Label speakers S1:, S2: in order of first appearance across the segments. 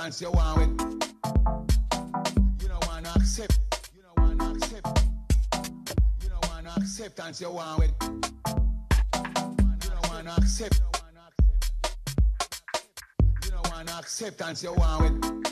S1: substance
S2: you want with. You don't want to accept. You don't want to accept. You don't want to acceptance you want with. You don't want to accept. You don't want to acceptance you want with.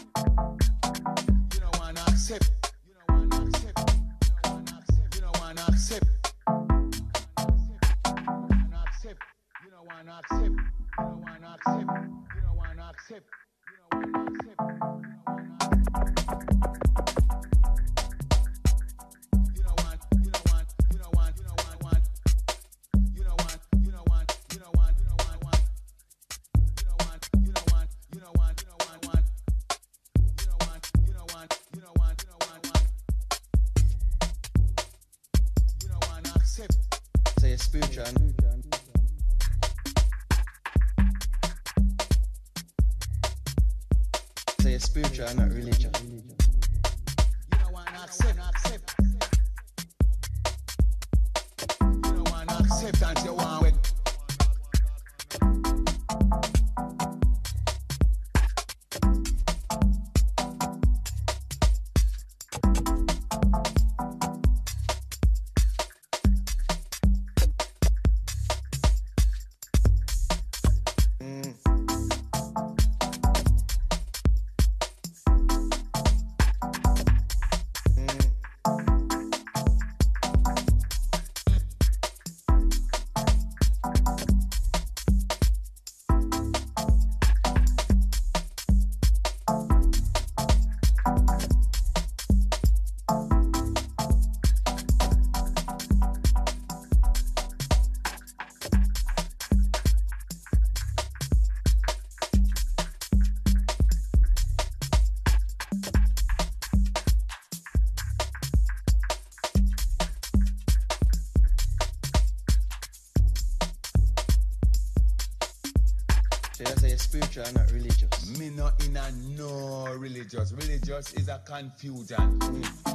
S3: spiritual, not religious.
S2: Me not in a no religious. Religious is a confusion.
S1: Mm.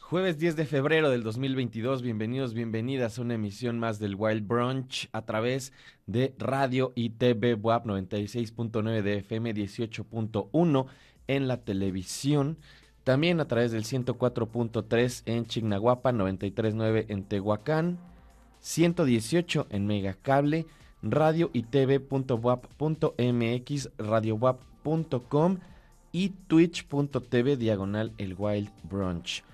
S4: Jueves 10 de febrero del 2022, bienvenidos, bienvenidas a una emisión más del Wild Brunch a través de Radio y TV WAP 96.9 de FM 18.1 en la televisión, también a través del 104.3 en Chignahuapa, 93.9 en Tehuacán, 118 en Megacable, radio y tv.wap.mx, radiowap.com y twitch.tv diagonal el Wild Brunch.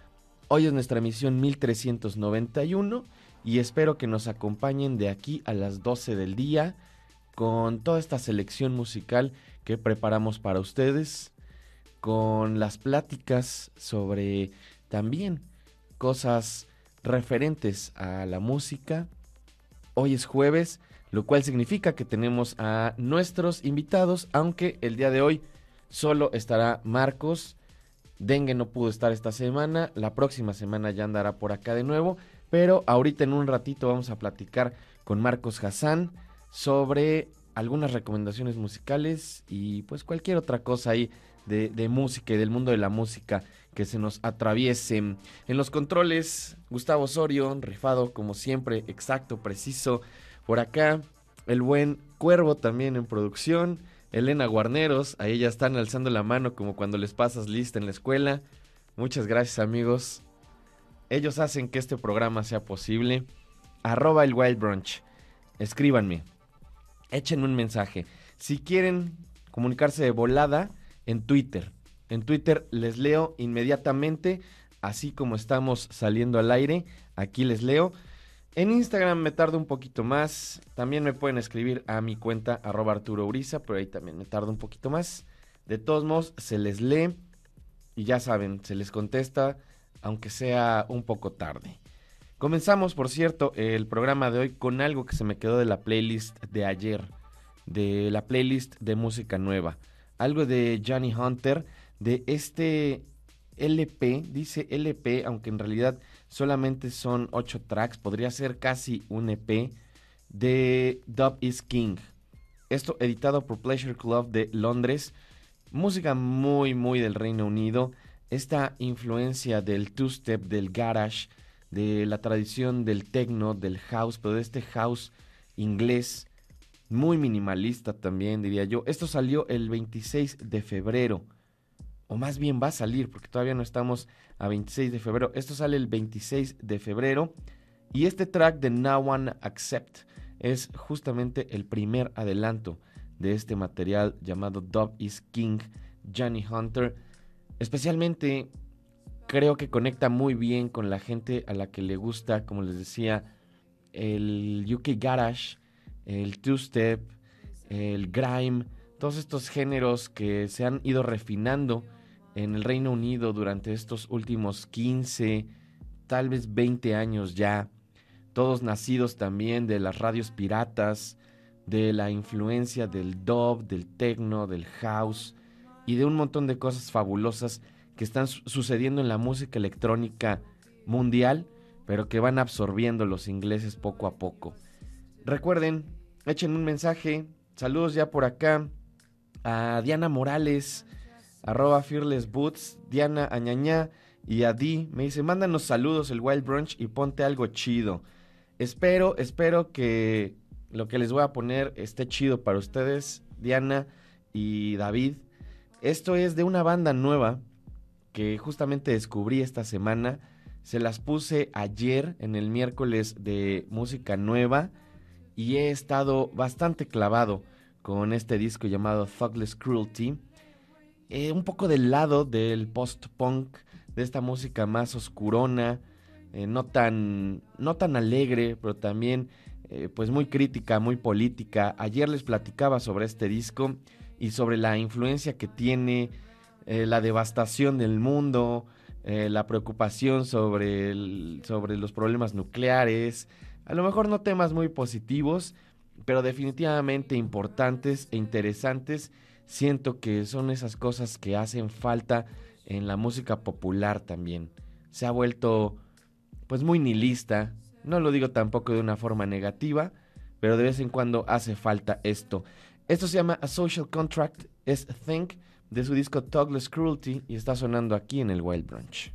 S4: Hoy es nuestra emisión 1391 y espero que nos acompañen de aquí a las 12 del día con toda esta selección musical que preparamos para ustedes, con las pláticas sobre también cosas referentes a la música. Hoy es jueves, lo cual significa que tenemos a nuestros invitados, aunque el día de hoy solo estará Marcos Dengue no pudo estar esta semana, la próxima semana ya andará por acá de nuevo, pero ahorita en un ratito vamos a platicar con Marcos Hassan sobre algunas recomendaciones musicales y pues cualquier otra cosa ahí de, de, música y del mundo de la música que se nos atraviese. En los controles, Gustavo Osorio, rifado como siempre, exacto, preciso. Por acá, el buen Cuervo también en producción. Elena Guarneros, ahí ya están alzando la mano como cuando les pasas lista en la escuela. Muchas gracias amigos. Ellos hacen que este programa sea posible. Arroba el Wild Brunch. Escríbanme. Échenme un mensaje. Si quieren comunicarse de volada, en Twitter. En Twitter les leo inmediatamente, así como estamos saliendo al aire. Aquí les leo. En Instagram me tardo un poquito más. También me pueden escribir a mi cuenta arroba Arturo Uriza, pero ahí también me tardo un poquito más. De todos modos, se les lee y ya saben, se les contesta, aunque sea un poco tarde. Comenzamos, por cierto, el programa de hoy con algo que se me quedó de la playlist de ayer, de la playlist de música nueva. Algo de Johnny Hunter, de este LP, dice LP, aunque en realidad solamente son ocho tracks, podría ser casi un EP de Dub is King. Esto editado por Pleasure Club de Londres. Música muy, muy del Reino Unido. Esta influencia del two-step, del garage, de la tradición del techno, del house, pero de este house inglés, muy minimalista también, diría yo. Esto salió el 26 de febrero o más bien va a salir, porque todavía no estamos a 26 de febrero. Esto sale el 26 de febrero. Y este track de Now One Accept es justamente el primer adelanto de este material llamado Dog is King, Johnny Hunter. Especialmente creo que conecta muy bien con la gente a la que le gusta, como les decía, el UK Garage, el two-step, el grime, todos estos géneros que se han ido refinando en el Reino Unido durante estos últimos 15, tal vez 20 años ya, todos nacidos también de las radios piratas, de la influencia del dub, del techno, del house y de un montón de cosas fabulosas que están sucediendo en la música electrónica mundial, pero que van absorbiendo los ingleses poco a poco. Recuerden, echen un mensaje, saludos ya por acá a Diana Morales, arroba Fearless Boots, Diana Añañá y Adi me dice, mándanos saludos el Wild Brunch y ponte algo chido. Espero, espero que lo que les voy a poner esté chido para ustedes, Diana y David. Esto es de una banda nueva que justamente descubrí esta semana. Se las puse ayer en el miércoles de música nueva y he estado bastante clavado con este disco llamado Thugless Cruelty. Eh, un poco del lado del post-punk, de esta música más oscurona, eh, no, tan, no tan alegre, pero también eh, pues muy crítica, muy política. Ayer les platicaba sobre este disco y sobre la influencia que tiene, la devastación del mundo, la preocupación sobre, sobre los problemas nucleares, a lo mejor no temas muy positivos, pero definitivamente importantes e interesantes siento que son esas cosas que hacen falta en la música popular también. Se ha vuelto pues muy nihilista, no lo digo tampoco de una forma negativa, pero de vez en cuando hace falta esto. Esto se llama A Social Contract es Think de su disco Togless Cruelty y está sonando aquí en el Wild Brunch.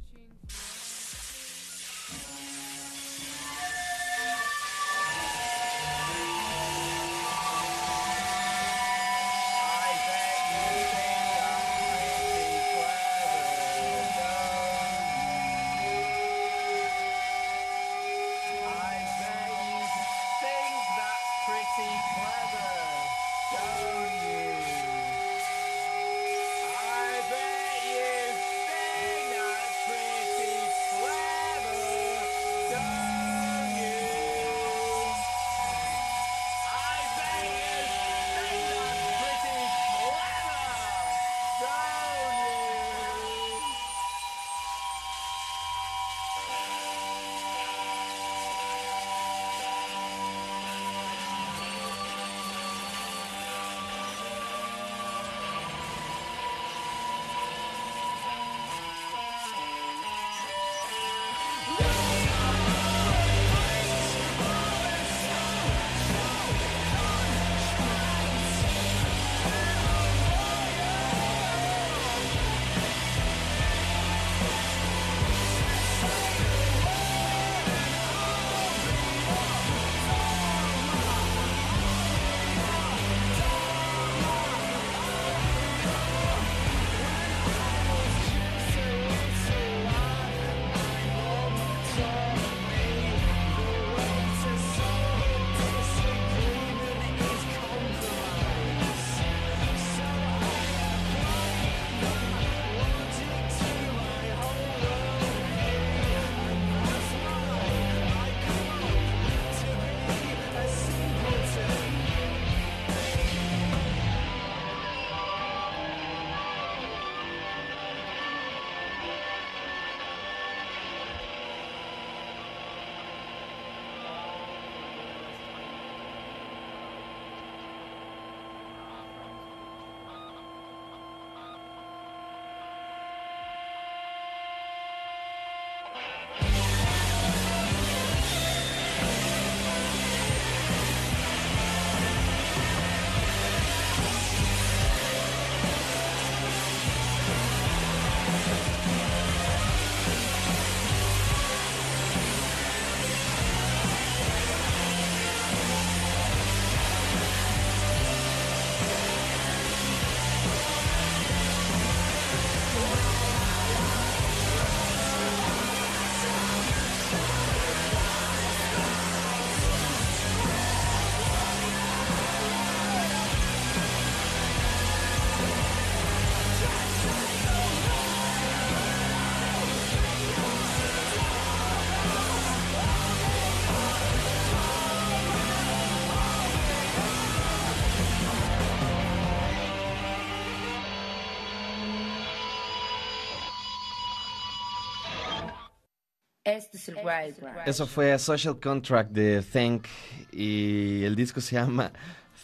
S4: Eso fue Social Contract de Thank y el disco se llama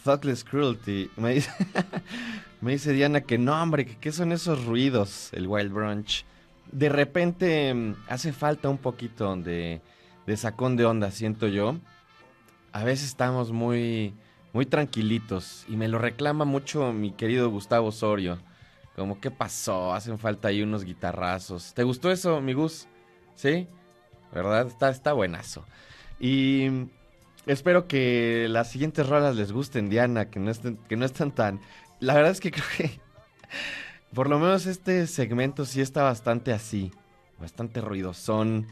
S4: Thoughtless Cruelty. Me dice, me dice Diana que no, hombre, que qué son esos ruidos, el Wild Brunch. De repente mm, hace falta un poquito de, de sacón de onda, siento yo. A veces estamos muy, muy tranquilitos y me lo reclama mucho mi querido Gustavo Osorio. Como, ¿qué pasó? Hacen falta ahí unos guitarrazos. ¿Te gustó eso, mi Gus? ¿Sí? ¿Verdad? Está, está buenazo. Y espero que las siguientes rolas les gusten, Diana, que no, estén, que no están tan... La verdad es que creo que por lo menos este segmento sí está bastante así, bastante ruidosón,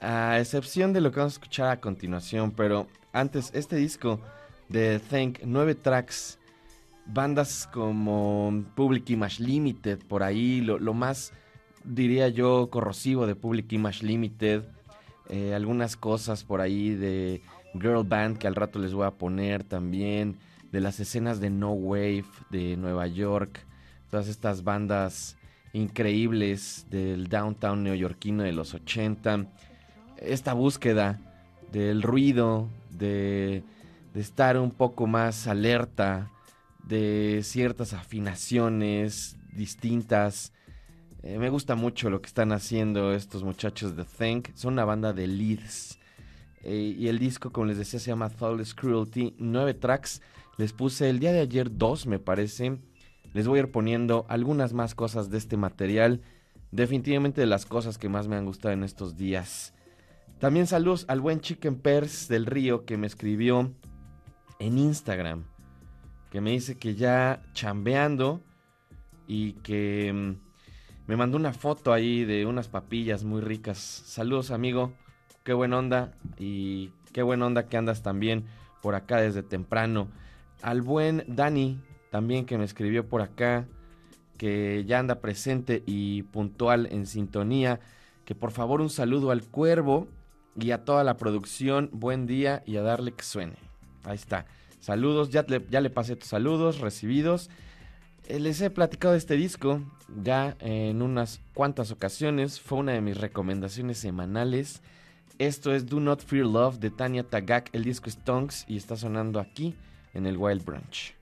S4: a excepción de lo que vamos a escuchar a continuación, pero antes, este disco de Thank, nueve tracks, bandas como Public Image Limited, por ahí, lo, lo más, diría yo, corrosivo de Public Image Limited, eh, algunas cosas por ahí de Girl Band que al rato les voy a poner también, de las escenas de No Wave de Nueva York, todas estas bandas increíbles del downtown neoyorquino de los 80, esta búsqueda del ruido, de, de estar un poco más alerta, de ciertas afinaciones distintas, eh, me gusta mucho lo que están haciendo estos muchachos de Think. Son una banda de leads. Eh, y el disco, como les decía, se llama Thoughtless Cruelty. Nueve tracks. Les puse el día de ayer dos, me parece. Les voy a ir poniendo algunas más cosas de este material. Definitivamente de las cosas que más me han gustado en estos días. También saludos al buen Chicken Pers del Río que me escribió en Instagram. Que me dice que ya chambeando y que mm, me mandó una foto ahí de unas papillas muy ricas. Saludos amigo, qué buena onda y qué buena onda que andas también por acá desde temprano. Al buen Dani también que me escribió por acá, que ya anda presente y puntual en sintonía. Que por favor un saludo al cuervo y a toda la producción. Buen día y a darle que suene. Ahí está. Saludos, ya ya le pasé tus saludos recibidos. Eh, les he platicado de este disco ya en unas cuantas ocasiones. Fue una de mis recomendaciones semanales. Esto es Do Not Fear Love de Tanya Tagak. El disco es Tongues y está sonando aquí en el Wild Branch.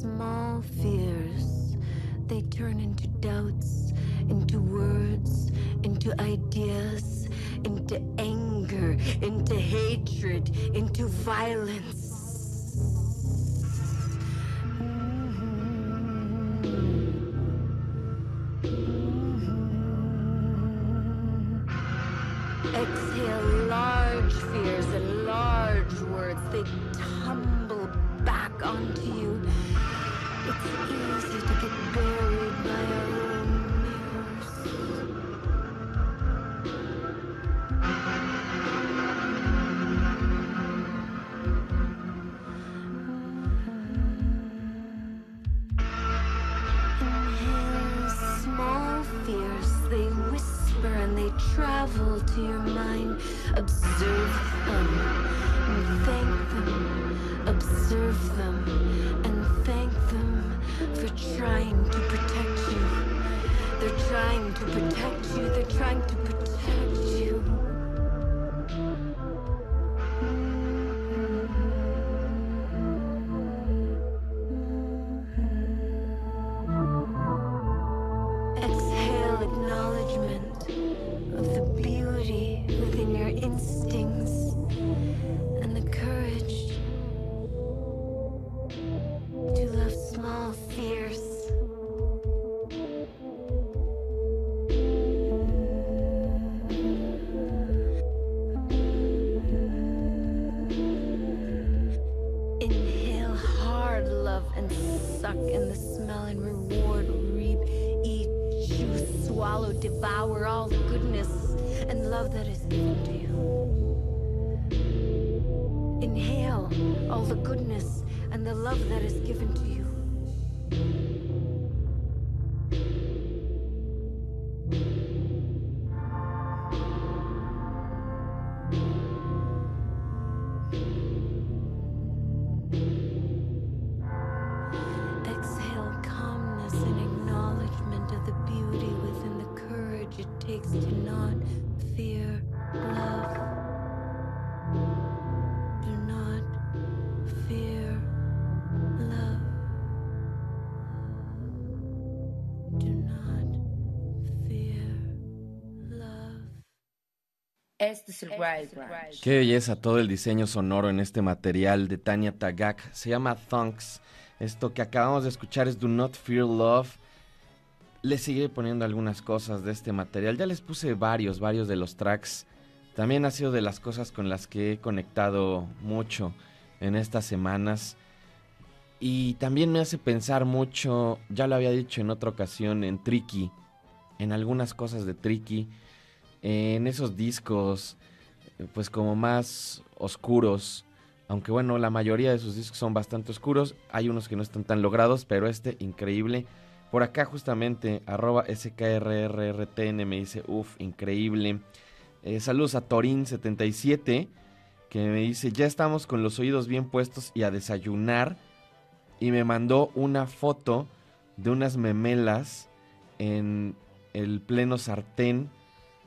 S5: Small fears. They turn into doubts, into words, into ideas, into anger, into hatred, into violence. Takes to not fear love. Do not fear love. Do not fear love.
S1: Este es el Wild Branch.
S4: Qué belleza todo el diseño sonoro en este material de Tanya Tagak. Se llama Thunks. Esto que acabamos de escuchar es Do Not Fear Love. Le seguiré poniendo algunas cosas de este material. Ya les puse varios, varios de los tracks. También ha sido de las cosas con las que he conectado mucho en estas semanas. Y también me hace pensar mucho, ya lo había dicho en otra ocasión, en Tricky. En algunas cosas de Tricky. En esos discos, pues como más oscuros. Aunque bueno, la mayoría de sus discos son bastante oscuros. Hay unos que no están tan logrados, pero este increíble. Por acá justamente, arroba SKRRRTN me dice, uff, increíble. Eh, saludos a Torin77, que me dice, ya estamos con los oídos bien puestos y a desayunar. Y me mandó una foto de unas memelas en el pleno sartén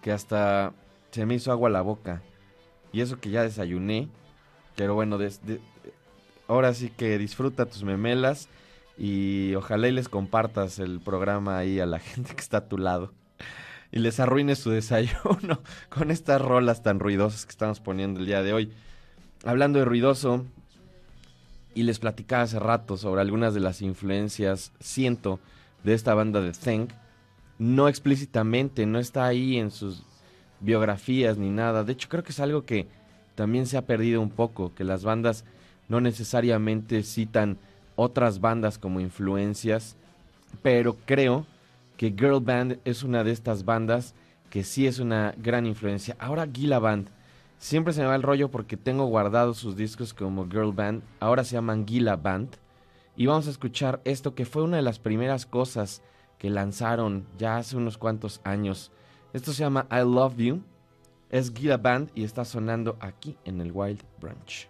S4: que hasta se me hizo agua la boca. Y eso que ya desayuné. Pero bueno, ahora sí que disfruta tus memelas y ojalá y les compartas el programa ahí a la gente que está a tu lado. Y les arruines su desayuno con estas rolas tan ruidosas que estamos poniendo el día de hoy. Hablando de ruidoso, y les platicaba hace rato sobre algunas de las influencias, siento, de esta banda de Think. No explícitamente, no está ahí en sus biografías ni nada. De hecho, creo que es algo que también se ha perdido un poco, que las bandas no necesariamente citan otras bandas como influencias, pero creo que Girl Band es una de estas bandas que sí es una gran influencia. Ahora Gila Band, siempre se me va el rollo porque tengo guardados sus discos como Girl Band, ahora se llaman Gila Band, y vamos a escuchar esto que fue una de las primeras cosas que lanzaron ya hace unos cuantos años. Esto se llama I Love You, es Gila Band y está sonando aquí en el Wild Branch.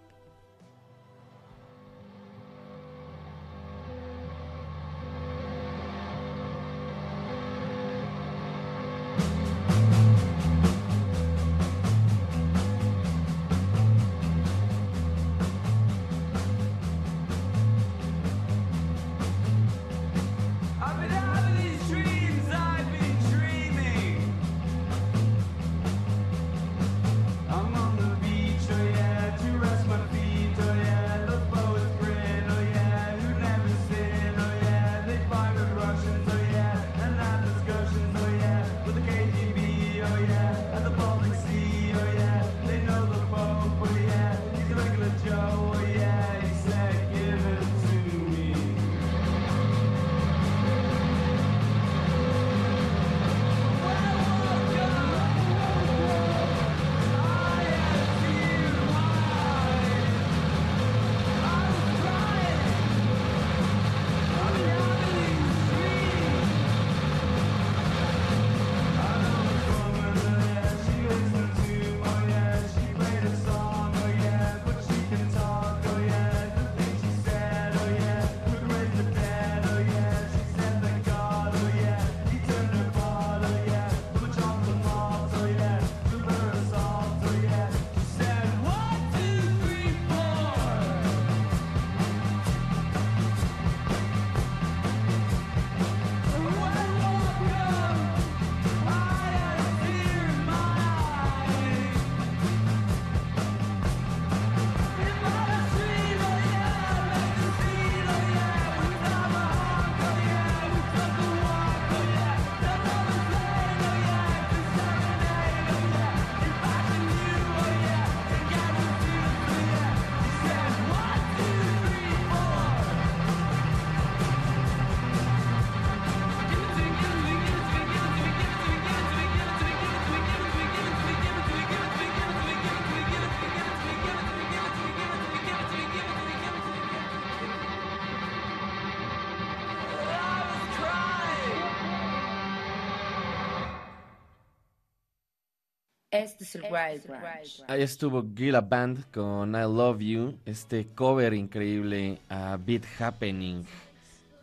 S1: Este es el Wild Branch.
S4: Ahí estuvo Gila Band con I Love You, este cover increíble a Beat Happening.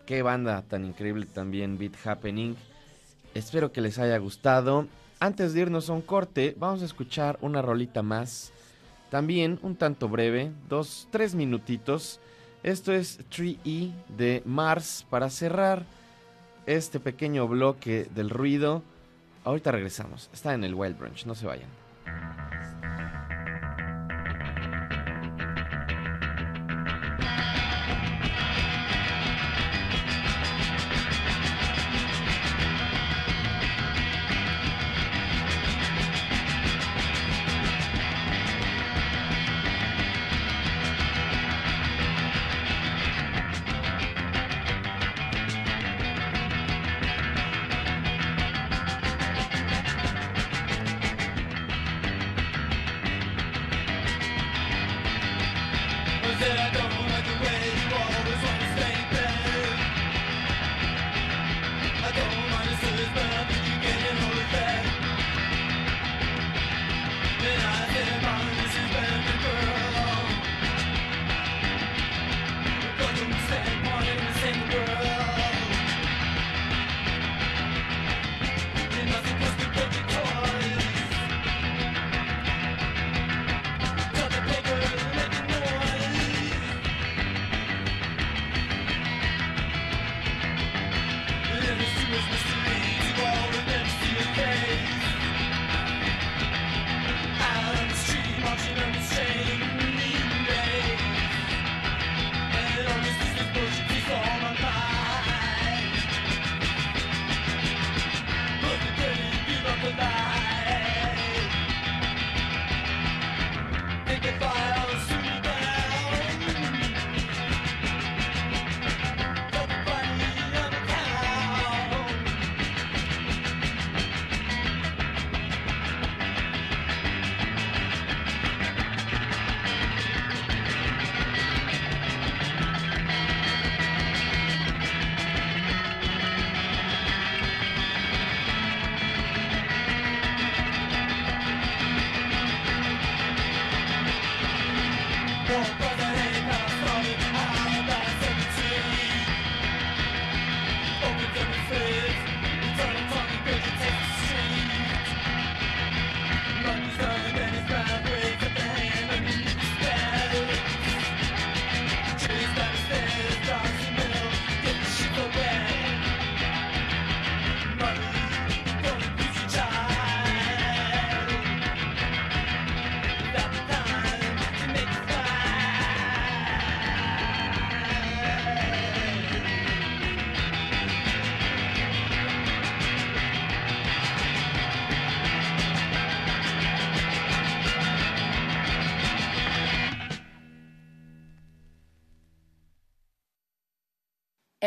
S4: Qué banda tan increíble también Beat Happening. Espero que les haya gustado. Antes de irnos a un corte, vamos a escuchar una rolita más. También un tanto breve, dos, tres minutitos. Esto es 3E de Mars para cerrar este pequeño bloque del ruido. Ahorita regresamos. Está en el Wild Branch, no se vayan.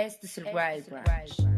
S1: Este es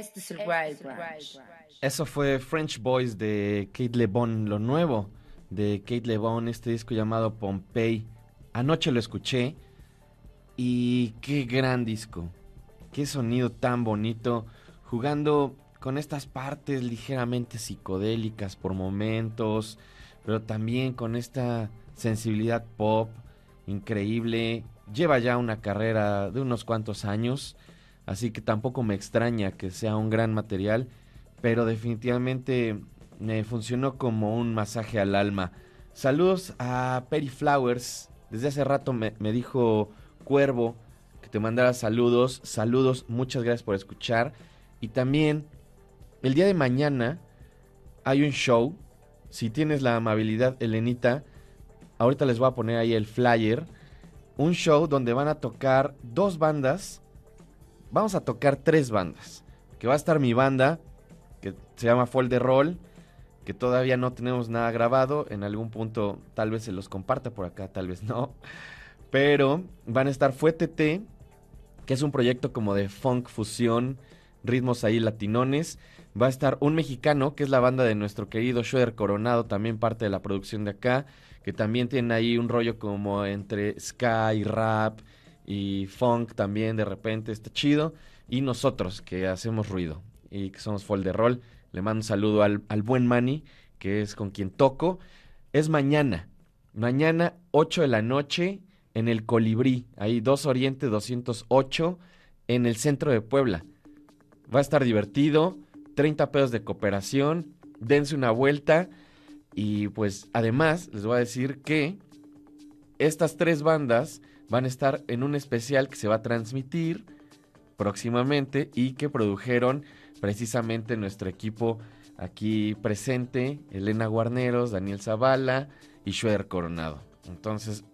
S1: Este es el Wild Branch.
S4: Eso fue French Boys de Kate LeBon, lo nuevo de Kate LeBon, este disco llamado Pompeii. Anoche lo escuché y qué gran disco. Qué sonido tan bonito, jugando con estas partes ligeramente psicodélicas por momentos, pero también con esta sensibilidad pop increíble. Lleva ya una carrera de unos cuantos años, así que tampoco me extraña que sea un gran material, pero definitivamente me funcionó como un masaje al alma. Saludos a Perry Flowers. Desde hace rato me, me dijo Cuervo que te mandara saludos. Saludos, muchas gracias por escuchar. Y también el día de mañana hay un show. Si tienes la amabilidad, Elenita, ahorita les voy a poner ahí el flyer. Un show donde van a tocar dos bandas. Vamos a tocar tres bandas. Que va a estar mi banda, que se llama Fall de Roll, que todavía no tenemos nada grabado. En algún punto tal vez se los comparta por acá, tal vez no. Pero van a estar Fuetete, que es un proyecto como de funk fusión, ritmos ahí latinones. Va a estar un mexicano, que es la banda de nuestro querido Schroeder Coronado, también parte de la producción de acá, que también tiene ahí un rollo como entre ska y rap y funk también de repente, está chido. Y nosotros, que hacemos ruido y que somos Fall de Roll. Le mando un saludo al, al buen Manny, que es con quien toco. Es mañana, mañana 8 de la noche en el Colibrí, ahí 2 Oriente 208, en el centro de Puebla. Va a estar divertido, 30 pesos de cooperación, dense una vuelta y pues además les voy a decir que estas tres bandas van a estar en un especial que se va a transmitir próximamente y que produjeron precisamente nuestro equipo aquí presente, Elena Guarneros, Daniel Zavala y Schroeder Coronado. Entonces,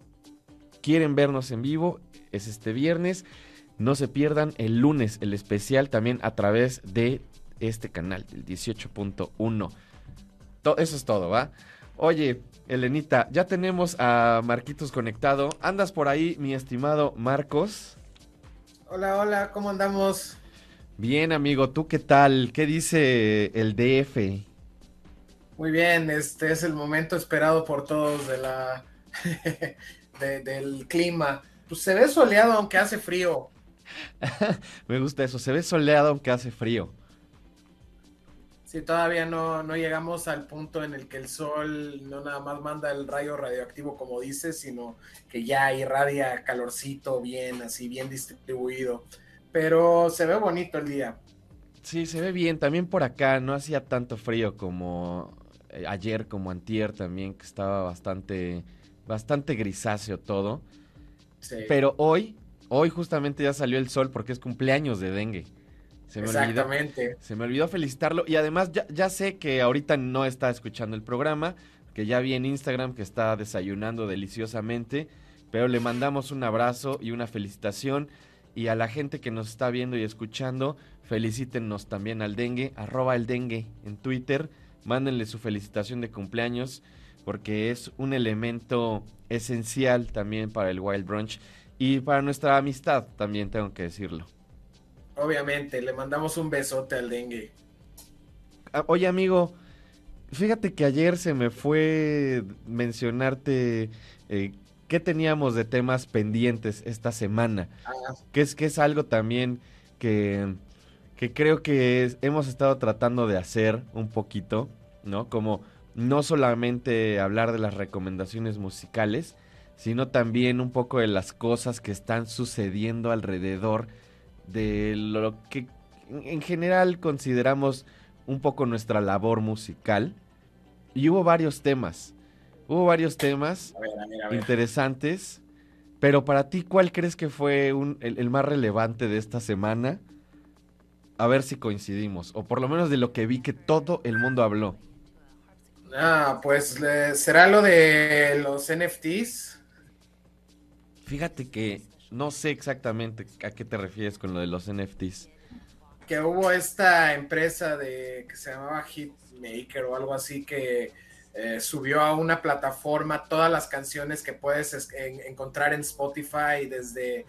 S4: quieren vernos en vivo, es este viernes. No se pierdan el lunes el especial también a través de este canal, el 18.1. To- Eso es todo, ¿va? Oye, Elenita, ya tenemos a Marquitos conectado. ¿Andas por ahí, mi estimado Marcos?
S6: Hola, hola, ¿cómo andamos?
S4: Bien, amigo, ¿tú qué tal? ¿Qué dice el DF?
S6: Muy bien, este es el momento esperado por todos de la de- del clima. Pues se ve soleado aunque hace frío.
S4: Me gusta eso, se ve soleado aunque hace frío.
S6: Si todavía no, no llegamos al punto en el que el sol no nada más manda el rayo radioactivo como dice, sino que ya irradia calorcito bien, así bien distribuido. Pero se ve bonito el día.
S4: Sí, se ve bien. También por acá no hacía tanto frío como eh, ayer, como antier también, que estaba bastante, bastante grisáceo todo.
S6: Sí.
S4: Pero hoy, hoy justamente ya salió el sol porque es cumpleaños de dengue. Se me olvidó,
S6: Exactamente.
S4: se me olvidó felicitarlo y además ya, ya sé que ahorita no está escuchando el programa, que ya vi en Instagram que está desayunando deliciosamente, pero le mandamos un abrazo y una felicitación y a la gente que nos está viendo y escuchando, felicítenos también al dengue, arroba el dengue en Twitter, mándenle su felicitación de cumpleaños porque es un elemento esencial también para el Wild Brunch y para nuestra amistad también tengo que decirlo.
S6: Obviamente, le mandamos un besote al dengue.
S4: Ah, Oye, amigo, fíjate que ayer se me fue mencionarte eh, qué teníamos de temas pendientes esta semana,
S6: Ah,
S4: que es, que es algo también que, que creo que es- hemos estado tratando de hacer un poquito, ¿no? Como no solamente hablar de las recomendaciones musicales, sino también un poco de las cosas que están sucediendo alrededor de lo que en en general consideramos un poco nuestra labor musical. Y hubo varios temas. Hubo varios temas
S6: a ver, a ver, a ver.
S4: interesantes. Pero para ti, ¿cuál crees que fue un- el, el más relevante de esta semana? A ver si coincidimos. O por lo menos de lo que vi que todo el mundo habló.
S6: Ah, pues le- será lo de los NFTs.
S4: Fíjate que no sé exactamente a qué te refieres con lo de los NFTs.
S6: que hubo esta empresa de que se llamaba Hitmaker o algo así que eh, subió a una plataforma todas las canciones que puedes es- en- encontrar en Spotify desde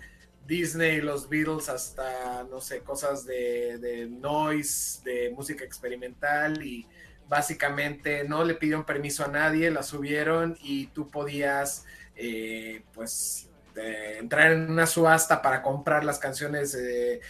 S6: Disney, los Beatles, hasta, no sé, cosas de, de noise, de música experimental y básicamente no le pidieron permiso a nadie, la subieron y tú podías, eh, pues, entrar en una subasta para comprar las canciones, eh,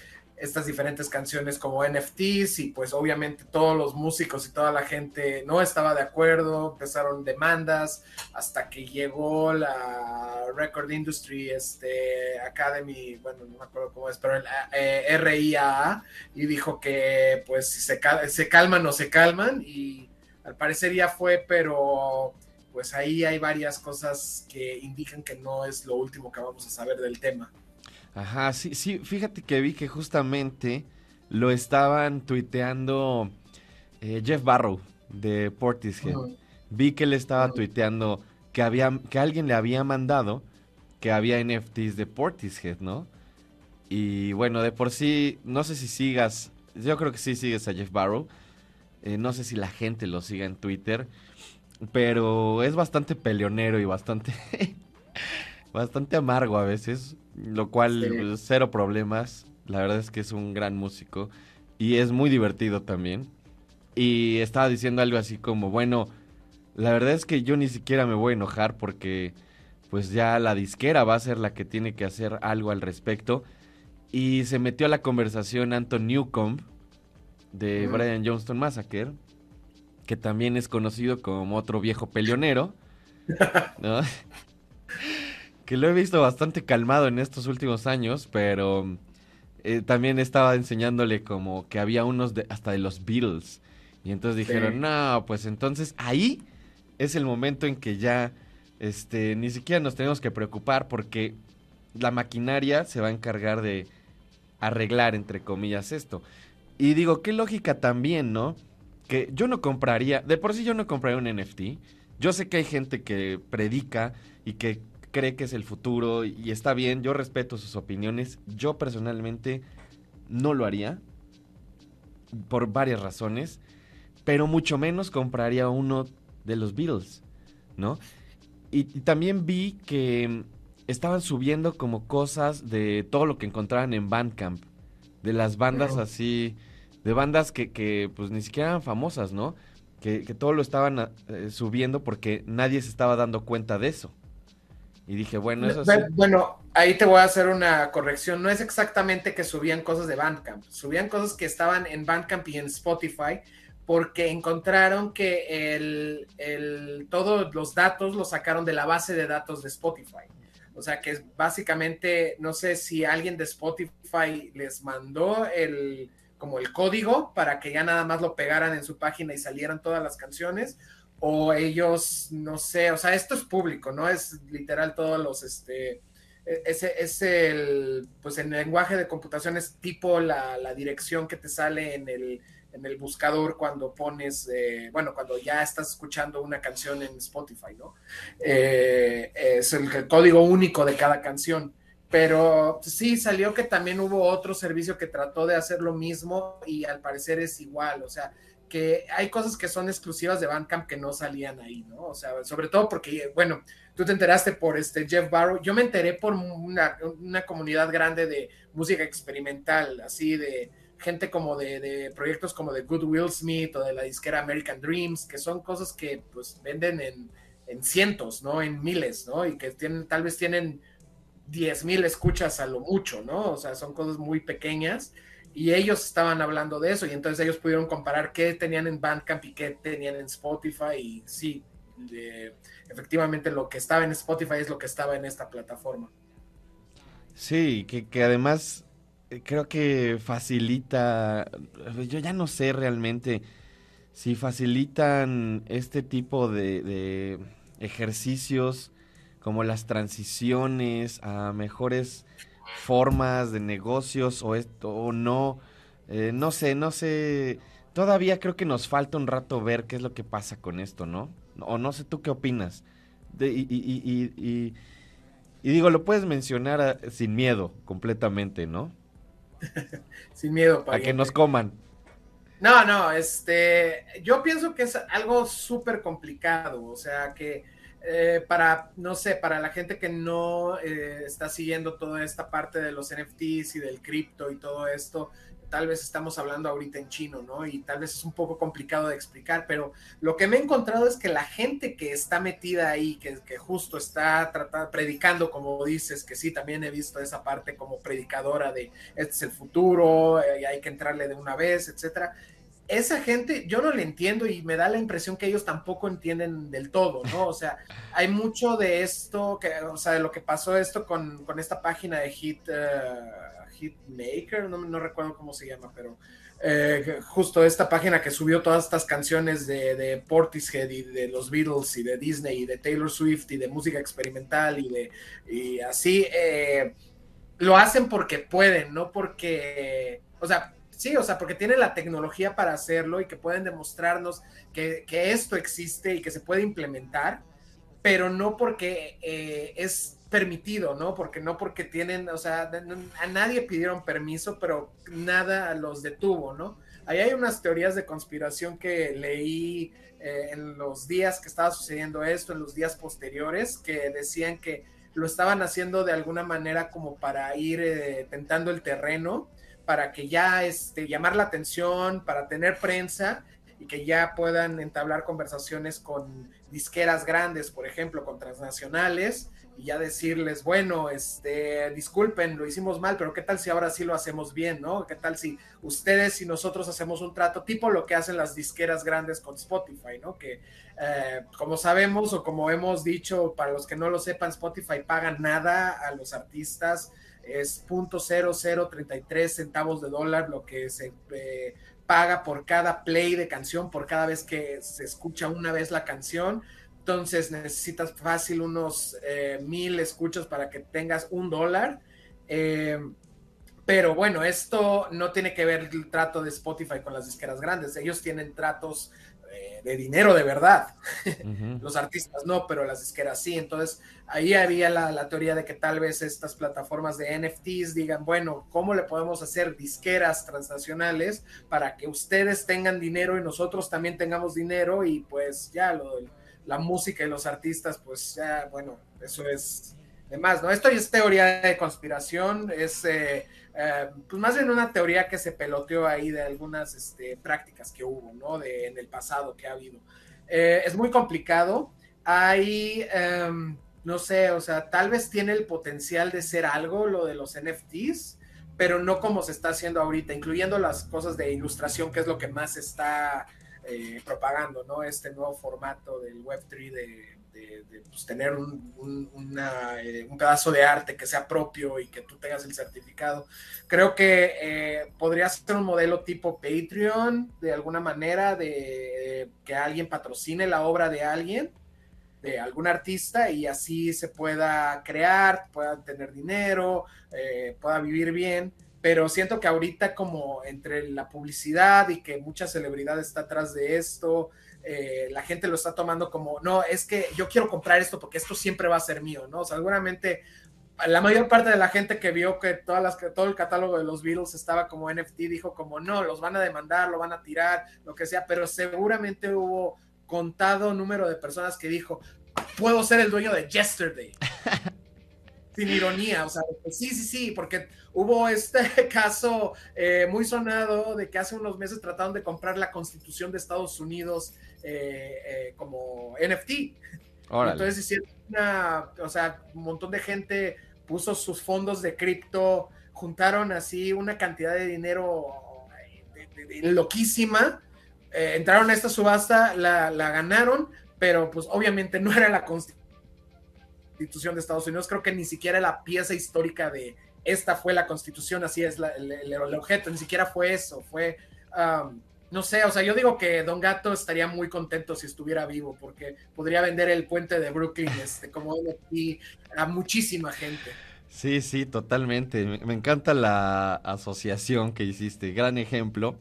S6: estas diferentes canciones como NFTs y pues obviamente todos los músicos y toda la gente no estaba de acuerdo, empezaron demandas hasta que llegó la Record Industry este, Academy, bueno, no me acuerdo cómo es, pero el eh, RIAA y dijo que pues si se, se calman o se calman y al parecer ya fue, pero pues ahí hay varias cosas que indican que no es lo último que vamos a saber del tema.
S4: Ajá, sí, sí, fíjate que vi que justamente lo estaban tuiteando eh, Jeff Barrow de Portishead. Vi que él estaba
S6: Ujú.
S4: tuiteando que había que alguien le había mandado que había NFTs de Portishead, ¿no? Y bueno, de por sí, no sé si sigas, yo creo que sí sigues a Jeff Barrow. eh, no sé si la gente lo siga en Twitter, pero es bastante peleonero y bastante bastante amargo a veces, lo cual
S6: Sí.
S4: cero problemas. La verdad es que es un gran músico y es muy divertido también. Y estaba diciendo algo así como, bueno, la verdad es que yo ni siquiera me voy a enojar porque pues ya la disquera va a ser la que tiene que hacer algo al respecto. Y se metió a la conversación Anton Newcomb de. Brian Johnston Massacre, que también es conocido como otro viejo peleonero, ¿no? que lo he visto bastante calmado en estos últimos años, pero eh, también estaba enseñándole como que había unos de, hasta de los Beatles. Y entonces dijeron,
S6: Sí.
S4: no, pues entonces ahí es el momento en que ya este, ni siquiera nos tenemos que preocupar porque la maquinaria se va a encargar de arreglar, entre comillas, esto. Y digo, qué lógica también, ¿no? Que yo no compraría, de por sí yo no compraría un NFT. Yo sé que hay gente que predica y que cree que es el futuro y está bien, yo respeto sus opiniones. Yo personalmente no lo haría por varias razones, pero mucho menos compraría uno de los Beatles, ¿no? Y, y también vi que estaban subiendo como cosas de todo lo que encontraban en Bandcamp, de las bandas así, de bandas que, que, pues ni siquiera eran famosas, ¿no? Que, que todo lo estaban eh, subiendo porque nadie se estaba dando cuenta de eso. Y dije, bueno, eso sí.
S6: Bueno, ahí te voy a hacer una corrección. No es exactamente que subían cosas de Bandcamp, subían cosas que estaban en Bandcamp y en Spotify, porque encontraron que el, el- todos los datos los sacaron de la base de datos de Spotify. O sea que es básicamente, no sé si alguien de Spotify les mandó el como el código para que ya nada más lo pegaran en su página y salieran todas las canciones, o ellos, no sé, o sea, esto es público, ¿no? Es literal todos los, este, ese es el, pues en el lenguaje de computación es tipo la, la dirección que te sale en el, en el buscador cuando pones, eh, bueno, cuando ya estás escuchando una canción en Spotify, ¿no? Eh, es el código único de cada canción. Pero sí, salió que también hubo otro servicio que trató de hacer lo mismo y al parecer es igual, o sea, que hay cosas que son exclusivas de Bandcamp que no salían ahí, ¿no? O sea, sobre todo porque, bueno, tú te enteraste por este Jeff Barrow, yo me enteré por una, una comunidad grande de música experimental, así de gente como de, de, proyectos como de Good Will Smith o de la disquera American Dreams, que son cosas que pues venden en, en cientos, ¿no? En miles, ¿no? Y que tienen, tal vez tienen 10 mil escuchas a lo mucho, ¿no? O sea, son cosas muy pequeñas y ellos estaban hablando de eso y entonces ellos pudieron comparar qué tenían en Bandcamp y qué tenían en Spotify y sí, efectivamente lo que estaba en Spotify es lo que estaba en esta plataforma.
S4: Sí, que, que además eh, creo que facilita, yo ya no sé realmente si facilitan este tipo de, de ejercicios como las transiciones a mejores formas de negocios o esto o no, eh, no sé, no sé, todavía creo que nos falta un rato ver qué es lo que pasa con esto, ¿no? O no sé tú qué opinas. De, y, y, y, y, y, digo, lo puedes mencionar a, sin miedo, completamente, ¿no?
S6: sin miedo.
S4: A que nos coman.
S6: No, no, este, yo pienso que es algo súper complicado, o sea, que eh, para, no sé, para la gente que no eh, está siguiendo toda esta parte de los NFTs y del cripto y todo esto, tal vez estamos hablando ahorita en chino, ¿no? Y tal vez es un poco complicado de explicar, pero lo que me he encontrado es que la gente que está metida ahí, que, que justo está tratando, predicando, como dices, que sí, también he visto esa parte como predicadora de este es el futuro, eh, y hay que entrarle de una vez, etcétera. Esa gente, yo no le entiendo y me da la impresión que ellos tampoco entienden del todo, ¿no? O sea, hay mucho de esto, que, o sea, de lo que pasó esto con, con esta página de Hit, uh, Hitmaker, no, no, recuerdo cómo se llama, pero eh, justo esta página que subió todas estas canciones de, de, Portishead y de los Beatles y de Disney y de Taylor Swift y de música experimental y de y así, eh, lo hacen porque pueden, no porque, o sea, sí, o sea, porque tienen la tecnología para hacerlo y que pueden demostrarnos que, que esto existe y que se puede implementar, pero no porque eh, es permitido, ¿no? Porque no porque tienen, o sea, a nadie pidieron permiso, pero nada los detuvo, ¿no? Ahí hay unas teorías de conspiración que leí eh, en los días que estaba sucediendo esto, en los días posteriores, que decían que lo estaban haciendo de alguna manera como para ir eh, tentando el terreno, para que ya este, llamar la atención, para tener prensa y que ya puedan entablar conversaciones con disqueras grandes, por ejemplo, con transnacionales, y ya decirles, bueno, este, disculpen, lo hicimos mal, pero qué tal si ahora sí lo hacemos bien, ¿no? ¿Qué tal si ustedes y nosotros hacemos un trato tipo lo que hacen las disqueras grandes con Spotify, ¿no? Que eh, como sabemos o como hemos dicho, para los que no lo sepan, Spotify paga nada a los artistas, es .0033 centavos de dólar lo que se eh, paga por cada play de canción, por cada vez que se escucha una vez la canción entonces necesitas fácil unos eh, mil escuchos para que tengas un dólar. Eh, pero bueno, esto no tiene que ver el trato de Spotify con las disqueras grandes. Ellos tienen tratos de dinero de verdad. Uh -huh. Los artistas no, pero las disqueras sí. Entonces ahí había la, la, teoría de que tal vez estas plataformas de NFTs digan, bueno, ¿cómo le podemos hacer disqueras transnacionales para que ustedes tengan dinero y nosotros también tengamos dinero? Y pues ya lo la música y los artistas, pues ya, bueno, eso es demás, ¿no? Esto es teoría de conspiración, es eh, eh, pues más bien una teoría que se peloteó ahí de algunas este, prácticas que hubo, ¿no? De, en el pasado que ha habido. Eh, es muy complicado, hay, em, no sé, o sea, tal vez tiene el potencial de ser algo lo de los NFTs, pero no como se está haciendo ahorita, incluyendo las cosas de ilustración, que es lo que más está eh, propagando, ¿no? Este nuevo formato del Web3 de, de, pues, tener un, eh, un, pedazo de arte que sea propio y que tú tengas el certificado. Creo que eh, podría ser un modelo tipo Patreon, de alguna manera, de que alguien patrocine la obra de alguien, de algún artista, y así se pueda crear, pueda tener dinero, eh, pueda vivir bien pero siento que ahorita como entre la publicidad y que mucha celebridad está atrás de esto, eh, la gente lo está tomando como, no, es que yo quiero comprar esto porque esto siempre va a ser mío, ¿no? O sea, seguramente la mayor parte de la gente que vio que, todas las, que todo el catálogo de los Beatles estaba como NFT dijo como, no, los van a demandar, lo van a tirar, lo que sea, pero seguramente hubo contado número de personas que dijo, puedo ser el dueño de Yesterday. sin ironía, o sea, sí, sí, sí, porque hubo este caso eh, muy sonado de que hace unos meses trataron de comprar la constitución de Estados Unidos eh, eh, como NFT. Órale. Entonces hicieron una, o sea, un montón de gente puso sus fondos de cripto, juntaron así una cantidad de dinero de, de, de, loquísima, entraron a esta subasta, la, la ganaron, pero pues obviamente no era la constitución constitución de Estados Unidos, creo que ni siquiera la pieza histórica de esta fue la constitución, así es la, el, el, el, objeto, ni siquiera fue eso, fue, um, no sé, o sea, yo digo que Don Gato estaría muy contento si estuviera vivo, porque podría vender el puente de Brooklyn este, como NFT a muchísima gente.
S4: Sí, sí, totalmente. Me encanta la asociación que hiciste, gran ejemplo.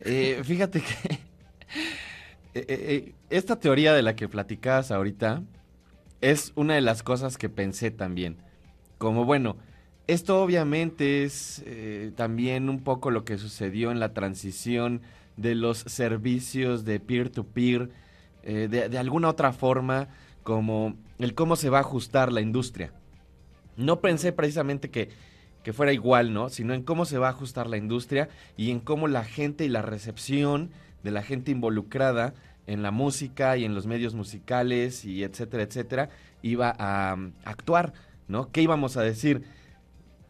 S4: Eh, fíjate que eh, eh, esta teoría de la que platicabas ahorita, es una de las cosas que pensé también. Como bueno, esto obviamente es eh, también un poco lo que sucedió en la transición de los servicios de peer-to-peer. -peer, eh, de, de, alguna otra forma, como el cómo se va a ajustar la industria. No pensé precisamente que, que fuera igual, ¿no? Sino en cómo se va a ajustar la industria y en cómo la gente y la recepción de la gente involucrada en la música y en los medios musicales y etcétera, etcétera, iba a um, actuar, ¿no? ¿Qué íbamos a decir?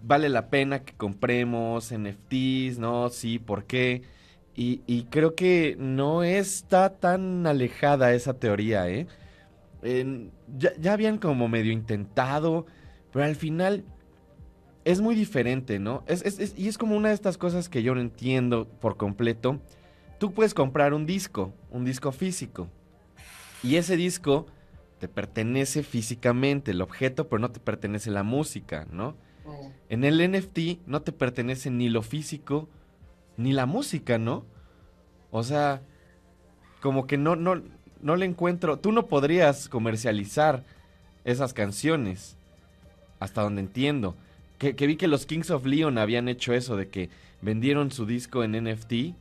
S4: Vale la pena que compremos NFTs, ¿no? Sí, ¿por qué? Y, y creo que no está tan alejada esa teoría, ¿eh? Ya, ya habían como medio intentado, pero al final es muy diferente, ¿no? Es- es- y es como una de estas cosas que yo no entiendo por completo. Tú puedes comprar un disco, un disco físico, y ese disco te pertenece físicamente, el objeto, pero no te pertenece la música, ¿no?
S6: Mm.
S4: En el NFT no te pertenece ni lo físico ni la música, ¿no? O sea, como que no, no, no le encuentro. Tú no podrías comercializar esas canciones. Hasta donde entiendo. Que, que vi que los Kings of Leon habían hecho eso, de que vendieron su disco en NFT.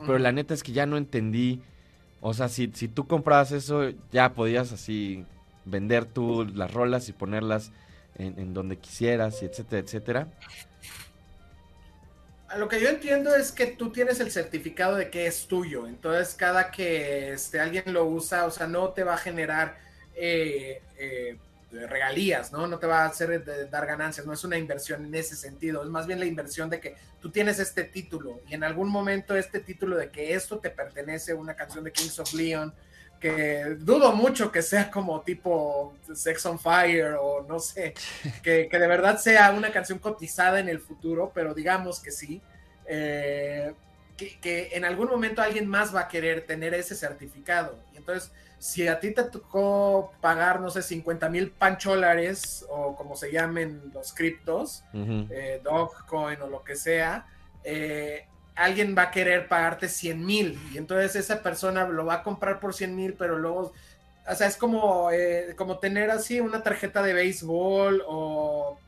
S4: Pero la neta es que ya no entendí. O sea, si, si tú comprabas eso, ya podías así vender tú las rolas y ponerlas en, en donde quisieras, y etcétera, etcétera.
S6: A Lo que yo entiendo es que tú tienes el certificado de que es tuyo, entonces cada que este, alguien lo usa, o sea, no te va a generar eh, eh, regalías, ¿no? No te va a hacer de- dar ganancias, no es una inversión en ese sentido, es más bien la inversión de que tú tienes este título y en algún momento este título de que esto te pertenece, una canción de Kings of Leon, que dudo mucho que sea como tipo Sex on Fire o no sé, que, que de verdad sea una canción cotizada en el futuro, pero digamos que sí, eh, que, que en algún momento alguien más va a querer tener ese certificado. Y entonces, si a ti te tocó pagar, no sé, 50 mil pancholares o como se llamen los criptos,
S4: Ujú.
S6: eh, Dogecoin o lo que sea, eh, alguien va a querer pagarte 100 mil y entonces esa persona lo va a comprar por 100 mil, pero luego, o sea, es como, eh, como tener así una tarjeta de béisbol o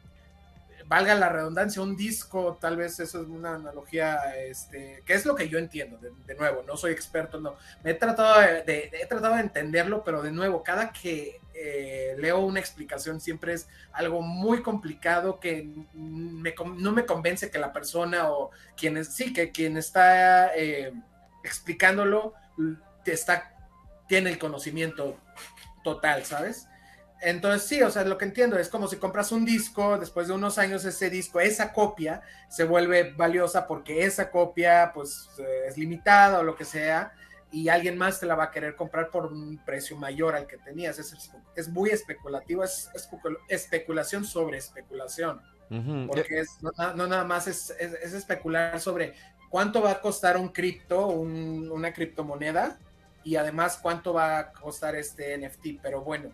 S6: valga la redundancia, un disco, tal vez eso es una analogía, este, que es lo que yo entiendo, de, nuevo, no soy experto, no, me he tratado de, he tratado de entenderlo, pero de nuevo, cada que eh, leo una explicación siempre es algo muy complicado que me no me convence que la persona o quien es, sí, que quien está eh, explicándolo te está, tiene el conocimiento total, ¿sabes? Entonces sí, o sea, lo que entiendo es como si compras un disco, después de unos años ese disco, esa copia se vuelve valiosa porque esa copia pues eh, es limitada o lo que sea y alguien más te la va a querer comprar por un precio mayor al que tenías. Es, es muy especulativo, es, especul- especulación sobre especulación, porque es, no, na- no nada más es especular sobre cuánto va a costar un cripto, un- una criptomoneda y además cuánto va a costar este NFT, pero bueno.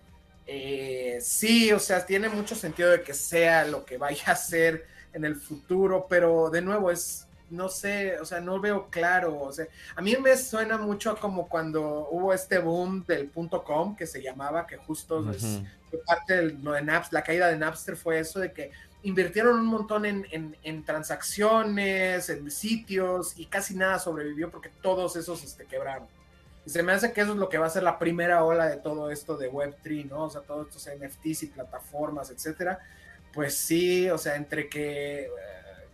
S6: Eh, sí, o sea, tiene mucho sentido de que sea lo que vaya a ser en el futuro, pero de nuevo es, no sé, o sea, no veo claro, o sea, a mí me suena mucho a como cuando hubo este boom del punto com que se llamaba, que justo es- fue parte de lo de Napster, la caída de Napster fue eso de que invirtieron un montón en, en- en transacciones, en sitios y casi nada sobrevivió porque todos esos este, quebraron. Se me hace que eso es lo que va a ser la primera ola de todo esto de Web3, ¿no? O sea, todos estos NFTs y plataformas, etcétera. Pues sí, o sea, entre que, eh,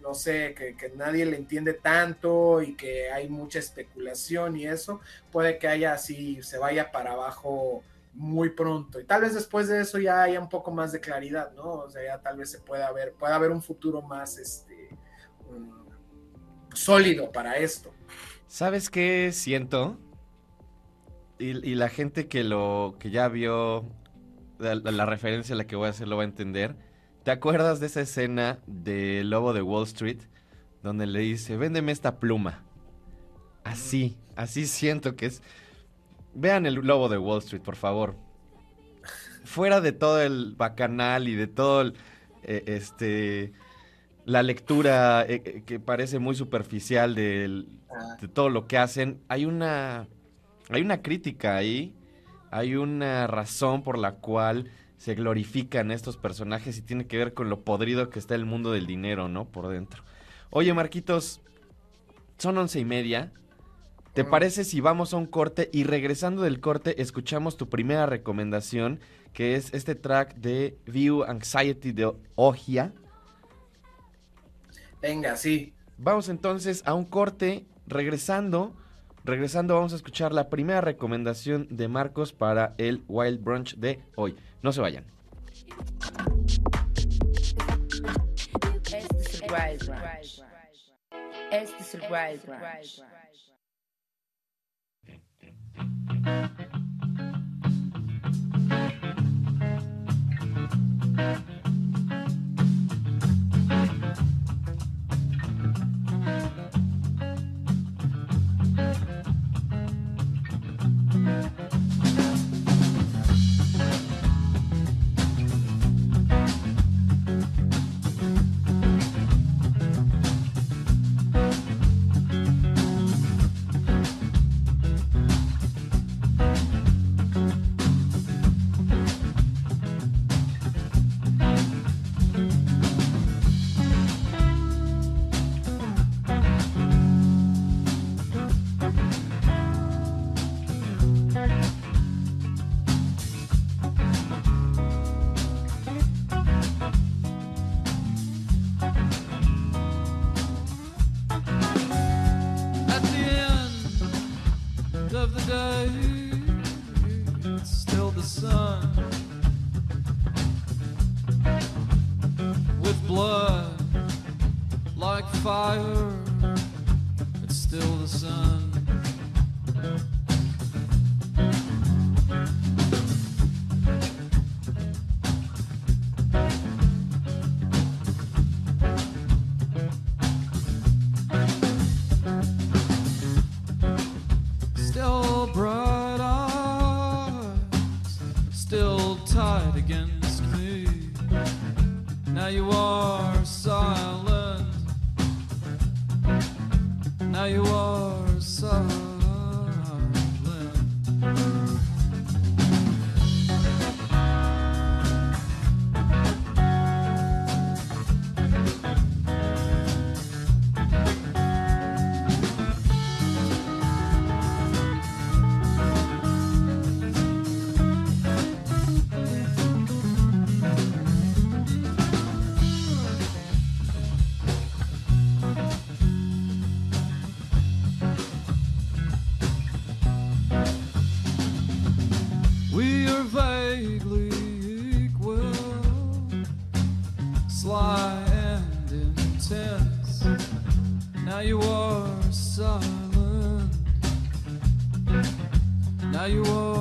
S6: no sé, que, que nadie le entiende tanto y que hay mucha especulación y eso, puede que haya así, se vaya para abajo muy pronto. Y tal vez después de eso ya haya un poco más de claridad, ¿no? O sea, ya tal vez se pueda ver, pueda haber un futuro más este, sólido para esto.
S4: ¿Sabes qué siento? Y, y la gente que lo que ya vio la, la referencia a la que voy a hacer lo va a entender. ¿Te acuerdas de esa escena de Lobo de Wall Street donde le dice, "Véndeme esta pluma"? Así, así siento que es. Vean el Lobo de Wall Street, por favor. Fuera de todo el bacanal y de todo el, eh, este la lectura eh, eh, que parece muy superficial del,
S6: Ah.
S4: de todo lo que hacen, hay una hay una crítica ahí, hay una razón por la cual se glorifican estos personajes y tiene que ver con lo podrido que está el mundo del dinero, ¿no? Por dentro. Oye, Marquitos, son once y media. ¿Te parece si vamos a un corte y regresando del corte escuchamos tu primera recomendación, que es este track de View Anxiety de Ogia?
S6: Venga, sí.
S4: Vamos entonces a un corte, regresando, regresando vamos a escuchar la primera recomendación de Marcos para el Wild Brunch de hoy. No se vayan.
S1: Este.
S7: Now you are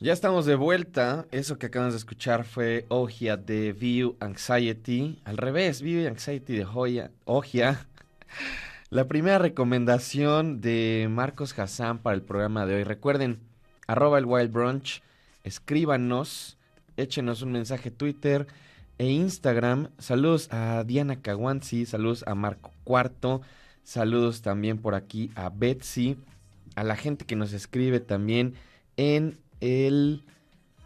S4: Ya estamos de vuelta. Eso que acabamos de escuchar fue Ogia de View Anxiety. Al revés, View Anxiety de Joya, Ogia. La primera recomendación de Marcos Hassan para el programa de hoy. Recuerden, arroba el Wild Brunch, escríbanos, échenos un mensaje Twitter e Instagram. Saludos a Diana Caguanzi, saludos a Marco Cuarto, saludos también por aquí a Betsy, a la gente que nos escribe también en el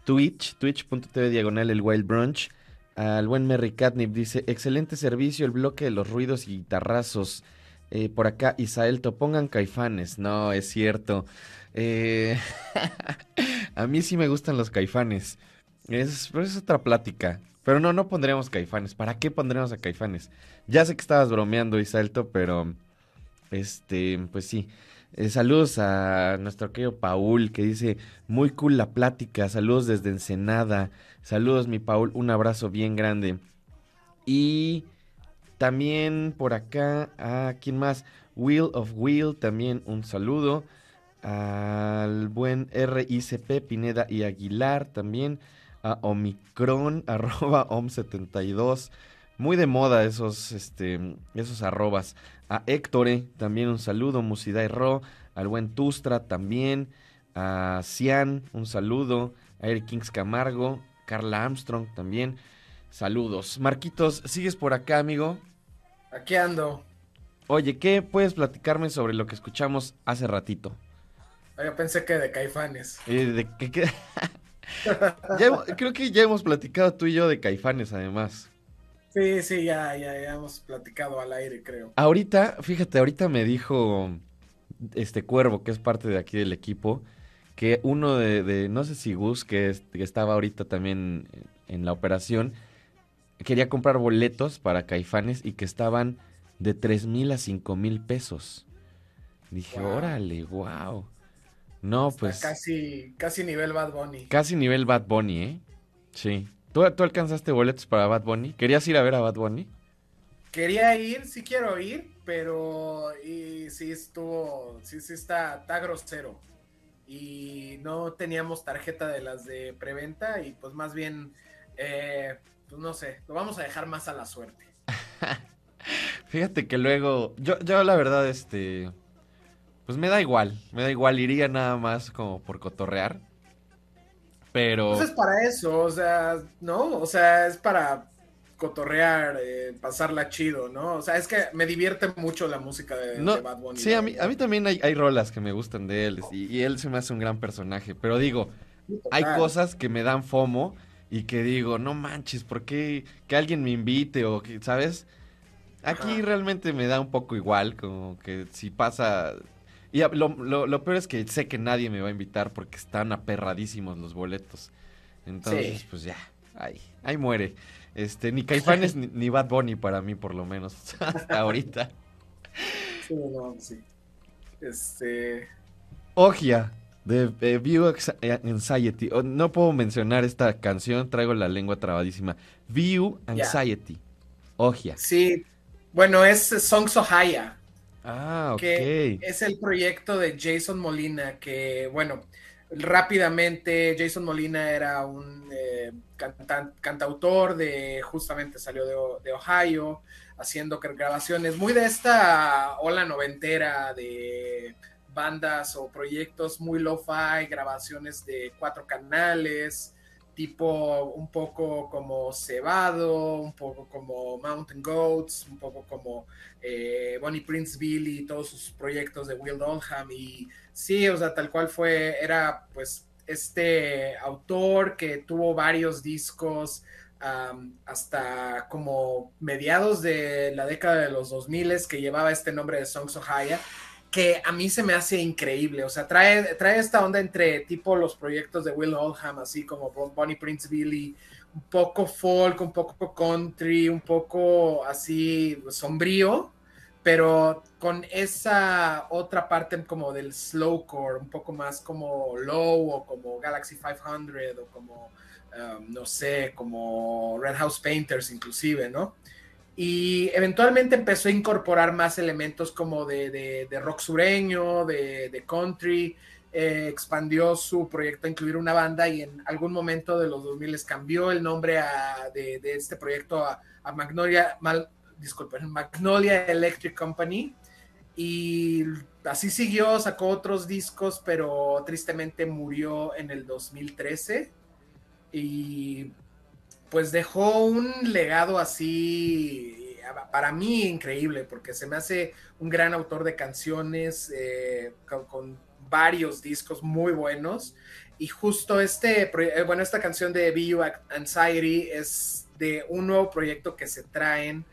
S4: Twitch, twitch.tv diagonal el Wild Brunch. Al buen Merry Catnip dice, excelente servicio, el bloque de los ruidos y guitarrazos. Eh, por acá, Isaelto, pongan caifanes. No, es cierto. Eh, a mí sí me gustan los caifanes. Es, pero es otra plática. Pero no, no pondremos caifanes. ¿Para qué pondremos a caifanes? Ya sé que estabas bromeando, Isaelto, pero... Este, pues sí. Eh, saludos a nuestro querido Paul que dice, muy cool la plática, saludos desde Ensenada, saludos mi Paul, un abrazo bien grande. Y también por acá, a quién más, Will of Will, también un saludo. Al buen RICP Pineda y Aguilar también. A Omicron, arroba Om72. Muy de moda esos, este, esos arrobas. A Héctore, también un saludo. Musidai Ro. Al buen Tustra también. A Cian, un saludo. A Eric Kings Camargo. Carla Armstrong también. Saludos. Marquitos, ¿sigues por acá, amigo?
S6: Aquí ando.
S4: Oye, ¿qué puedes platicarme sobre lo que escuchamos hace ratito?
S6: Yo pensé que de Caifanes.
S4: Eh, de que- que- Ya hemos- creo que ya hemos platicado tú y yo de Caifanes, además.
S6: Sí, sí, ya, ya, ya hemos platicado al aire, creo.
S4: Ahorita, fíjate, ahorita me dijo este Cuervo, que es parte de aquí del equipo, que uno de, de- no sé si Gus, que, es- que estaba ahorita también en la operación, quería comprar boletos para Caifanes y que estaban de tres mil a cinco mil pesos. Dije,
S6: Wow.
S4: órale, wow. No,
S6: Está
S4: pues
S6: casi, casi nivel Bad Bunny.
S4: casi nivel Bad Bunny, ¿eh? Sí. ¿Tú, tú alcanzaste boletos para Bad Bunny? ¿Querías ir a ver a Bad Bunny?
S6: Quería ir, sí quiero ir, pero y sí estuvo, sí, sí está, está grosero. Y no teníamos tarjeta de las de preventa y pues más bien, eh, pues no sé, lo vamos a dejar más a la suerte.
S4: Fíjate que luego, yo, yo la verdad, este, pues me da igual, me da igual, iría nada más como por cotorrear, pero
S6: Pues es para eso, o sea, ¿no? O sea, es para cotorrear, eh, pasarla chido, ¿no? O sea, es que me divierte mucho la música de,
S4: no,
S6: de Bad Bunny.
S4: sí, a mí, a mí también hay, hay rolas que me gustan de él y, y él se me hace un gran personaje, pero digo, hay cosas que me dan fomo y que digo, no manches, ¿por qué que alguien me invite o que, ¿sabes? Aquí
S6: Ajá.
S4: realmente me da un poco igual, como que si pasa... Y lo, lo- lo peor es que sé que nadie me va a invitar porque están aperradísimos los boletos. Entonces,
S6: Sí.
S4: pues ya, ahí, ahí muere. Este, ni Caifanes ni, ni Bad Bunny para mí, por lo menos, hasta ahorita.
S6: Sí, no, sí. Este,
S4: Ogia, de View eh, Anxiety. Oh, no puedo mencionar esta canción, traigo la lengua trabadísima. View. Anxiety. Ogia.
S6: sí, bueno, es Songs Ohaya.
S4: Ah, ok.
S6: que es el proyecto de Jason Molina, que bueno, rápidamente Jason Molina era un eh, cantautor de, justamente salió de, de Ohio, haciendo grabaciones muy de esta ola noventera de bandas o proyectos muy lo-fi, grabaciones de cuatro canales, tipo un poco como Cebado, un poco como Mountain Goats, un poco como eh, Bonnie Prince Billy y todos sus proyectos de Will Oldham y sí, o sea, tal cual fue, era pues este autor que tuvo varios discos hasta como mediados de la década de los 2000 que llevaba este nombre de Songs Ohio que a mí se me hace increíble, o sea, trae, trae esta onda entre tipo los proyectos de Will Oldham, así como Bonnie Prince Billy, un poco folk, un poco country, un poco así sombrío, pero con esa otra parte como del slowcore, un poco más como Low o como Galaxy 500 o como, um, no sé, como Red House Painters inclusive, ¿no? Y eventualmente empezó a incorporar más elementos como de, de- de rock sureño, de, de country, eh, expandió su proyecto a incluir una banda y en algún momento de los 2000 les cambió el nombre a- de este proyecto a, a Magnolia, mal, disculpen, Magnolia Electric Company. Y así siguió, sacó otros discos, pero tristemente murió en el 2013 y pues dejó un legado así para mí increíble porque se me hace un gran autor de canciones eh, con, varios discos muy buenos. Y justo este, eh, bueno, esta canción de You Anxiety es de un nuevo proyecto que se traen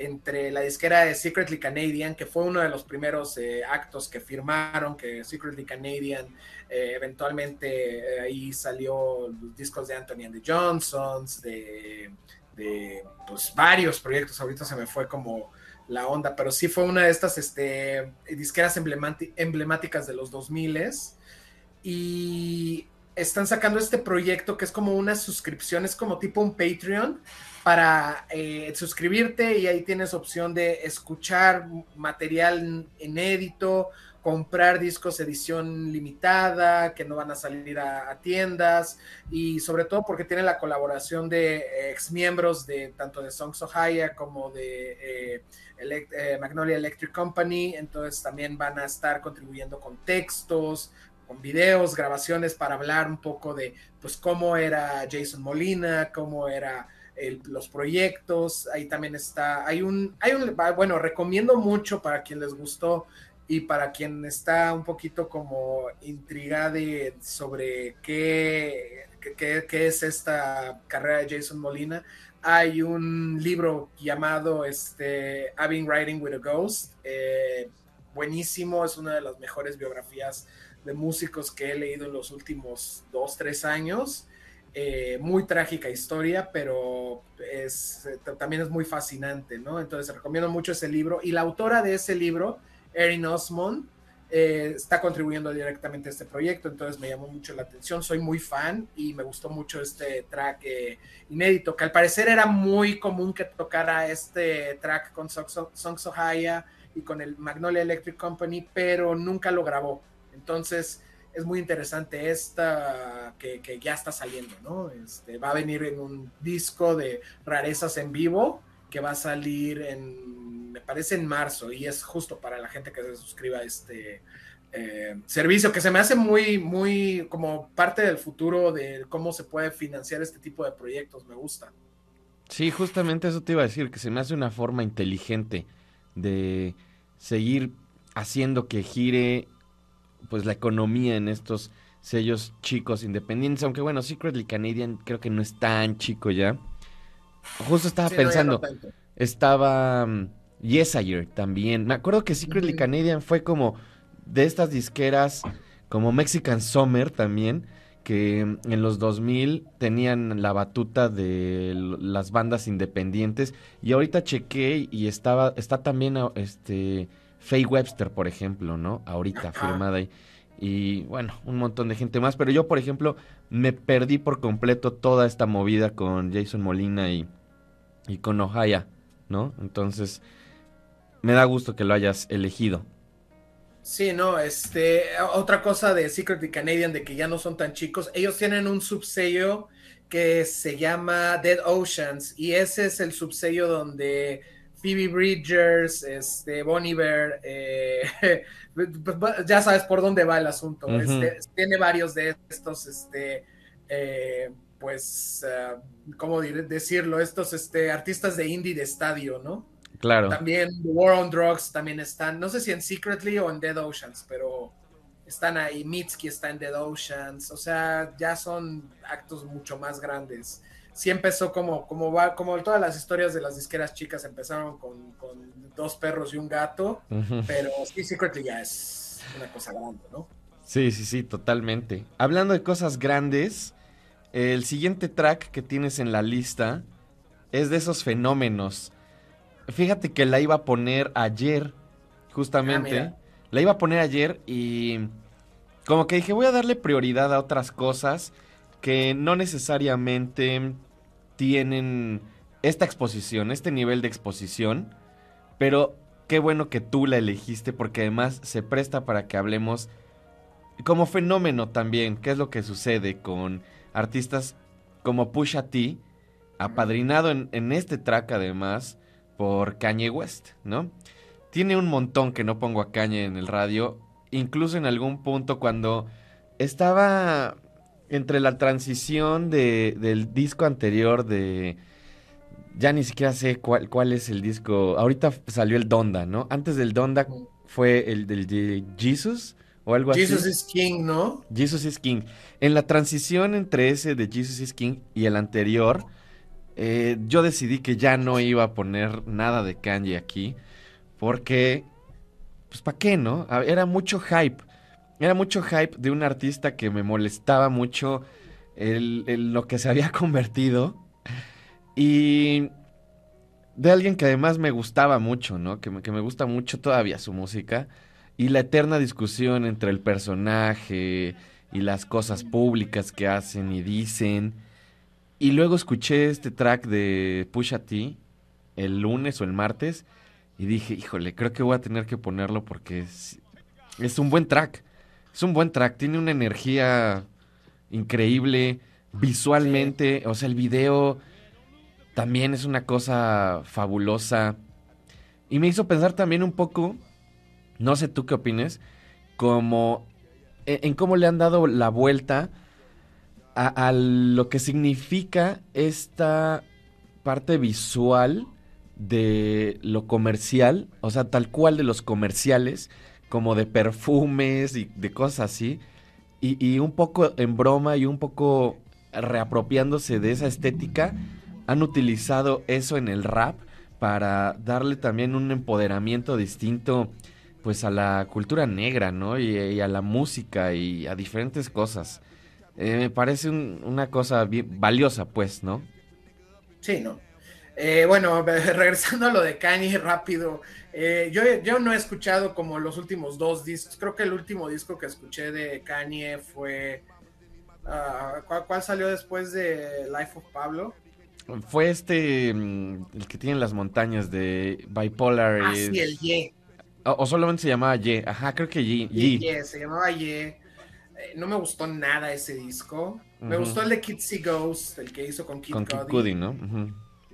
S6: entre la disquera de Secretly Canadian, que fue uno de los primeros eh, actos que firmaron, que Secretly Canadian eh, eventualmente eh, ahí salió los discos de Anthony and the Johnsons, de, de pues, varios proyectos, ahorita se me fue como la onda, pero sí fue una de estas este, disqueras emblemáticas de los 2000 y están sacando este proyecto que es como una suscripción, es como tipo un Patreon para eh, suscribirte y ahí tienes opción de escuchar material inédito, comprar discos edición limitada que no van a salir a, tiendas y sobre todo porque tiene la colaboración de ex miembros de tanto de Songs Ohio como de eh, eh, Magnolia Electric Company, entonces también van a estar contribuyendo con textos, con videos, grabaciones para hablar un poco de pues cómo era Jason Molina, cómo era los proyectos, ahí también está, hay un, hay un, bueno, recomiendo mucho para quien les gustó y para quien está un poquito como intrigada de, sobre qué, qué- qué- qué es esta carrera de Jason Molina, hay un libro llamado este, I've been writing with a ghost, eh, buenísimo, es una de las mejores biografías de músicos que he leído en los últimos dos, tres años. Eh, muy trágica historia, pero es, eh, también es muy fascinante, ¿no? Entonces recomiendo mucho ese libro. Y la autora de ese libro, Erin Osmond, eh, está contribuyendo directamente a este proyecto, entonces me llamó mucho la atención. Soy muy fan y me gustó mucho este track eh, inédito, que al parecer era muy común que tocara este track con Songs Songs Ohio y con el Magnolia Electric Company, pero nunca lo grabó. Entonces es muy interesante esta que, que ya está saliendo, ¿no? Este, va a venir en un disco de rarezas en vivo que va a salir en, me parece en marzo y es justo para la gente que se suscriba a este eh, servicio que se me hace muy, muy como parte del futuro de cómo se puede financiar este tipo de proyectos, me gusta.
S4: Sí, justamente eso te iba a decir, que se me hace una forma inteligente de seguir haciendo que gire pues la economía en estos sellos chicos independientes, aunque bueno, Secretly Canadian creo que no es tan chico ya. Justo estaba
S6: Sí, no
S4: pensando, estaba mm, Yesayer también. Me acuerdo que Secretly
S6: Ujú.
S4: Canadian fue como de estas disqueras como Mexican Summer también, que mm, en los 2000 tenían la batuta de las bandas independientes y ahorita chequé y estaba está también ah, este Faye Webster, por ejemplo, ¿no? Ahorita firmada ahí. Y bueno, un montón de gente más, pero yo, por ejemplo, me perdí por completo toda esta movida con Jason Molina y, y con Ohaya, ¿no? Entonces, me da gusto que lo hayas elegido.
S6: Sí, no, este, otra cosa de Secret y Canadian de que ya no son tan chicos, ellos tienen un subsello que se llama Dead Oceans y ese es el subsello donde Phoebe Bridgers, este, Bon Iver, eh, ya sabes por dónde va el asunto. Este, tiene varios de estos, este, eh, pues, ah, ¿cómo decirlo? Estos este, artistas de indie de estadio, ¿no?
S4: Claro.
S6: También War on Drugs también están, no sé si en Secretly o en Dead Oceans, pero están ahí. Mitski está en Dead Oceans, o sea, ya son actos mucho más grandes. Sí empezó como, como va, como todas las historias de las disqueras chicas empezaron con, con dos perros y un gato, pero sí, Secretly ya es una cosa grande, ¿no?
S4: Sí, sí, sí, totalmente. Hablando de cosas grandes, el siguiente track que tienes en la lista es de esos fenómenos. Fíjate que la iba a poner ayer, justamente.
S6: Ah,
S4: la iba a poner ayer y como que dije, voy a darle prioridad a otras cosas que no necesariamente tienen esta exposición, este nivel de exposición, pero qué bueno que tú la elegiste porque además se presta para que hablemos como fenómeno también, ¿qué es lo que sucede con artistas como Pusha T, apadrinado en, este track además por Kanye West, ¿no? Tiene un montón que no pongo a Kanye en el radio, incluso en algún punto cuando estaba entre la transición de, del disco anterior de... Ya ni siquiera sé cuál, cuál es el disco. Ahorita salió el Donda, ¿no? Antes del Donda fue el del de Jesus o algo
S6: Jesus
S4: así.
S6: is King, ¿no?
S4: Jesus is King. En la transición entre ese de Jesus is King y el anterior, eh, yo decidí que ya no iba a poner nada de Kanye aquí. Porque, pues, ¿para qué, no? Era mucho hype. Era mucho hype de un artista que me molestaba mucho el, lo que se había convertido. Y de alguien que además me gustaba mucho, ¿no? Que me, que me gusta mucho todavía su música. Y la eterna discusión entre el personaje y las cosas públicas que hacen y dicen. Y luego escuché este track de Pusha T el lunes o el martes y dije, híjole, creo que voy a tener que ponerlo porque es, es un buen track. Es un buen track, tiene una energía increíble visualmente, o sea, el video también es una cosa fabulosa. Y me hizo pensar también un poco, no sé tú qué opines, como en, en cómo le han dado la vuelta a, a lo que significa esta parte visual de lo comercial, o sea, tal cual de los comerciales, como de perfumes y de cosas así, y, y un poco en broma y un poco reapropiándose de esa estética, han utilizado eso en el rap para darle también un empoderamiento distinto pues a la cultura negra, ¿no? Y, a la música y a diferentes cosas. Eh, me parece un- una cosa valiosa, pues, ¿no?
S6: Sí, no. Eh, bueno, regresando a lo de Kanye rápido, eh, yo, yo no he escuchado como los últimos dos discos, creo que el último disco que escuché de Kanye fue, ah, ¿cuál, cuál salió después de Life of Pablo?
S4: Fue este, mm, el que tiene las montañas de Bipolar.
S6: Ah, sí, el Ye.
S4: o, o solamente se llamaba Ye. Ajá, creo que Ye.
S6: Ye, se llamaba Ye. Eh, no me gustó nada ese disco. Me gustó el de Kid See Ghost, el que hizo con Kid
S4: Con Kid
S6: Cudi.
S4: ¿no?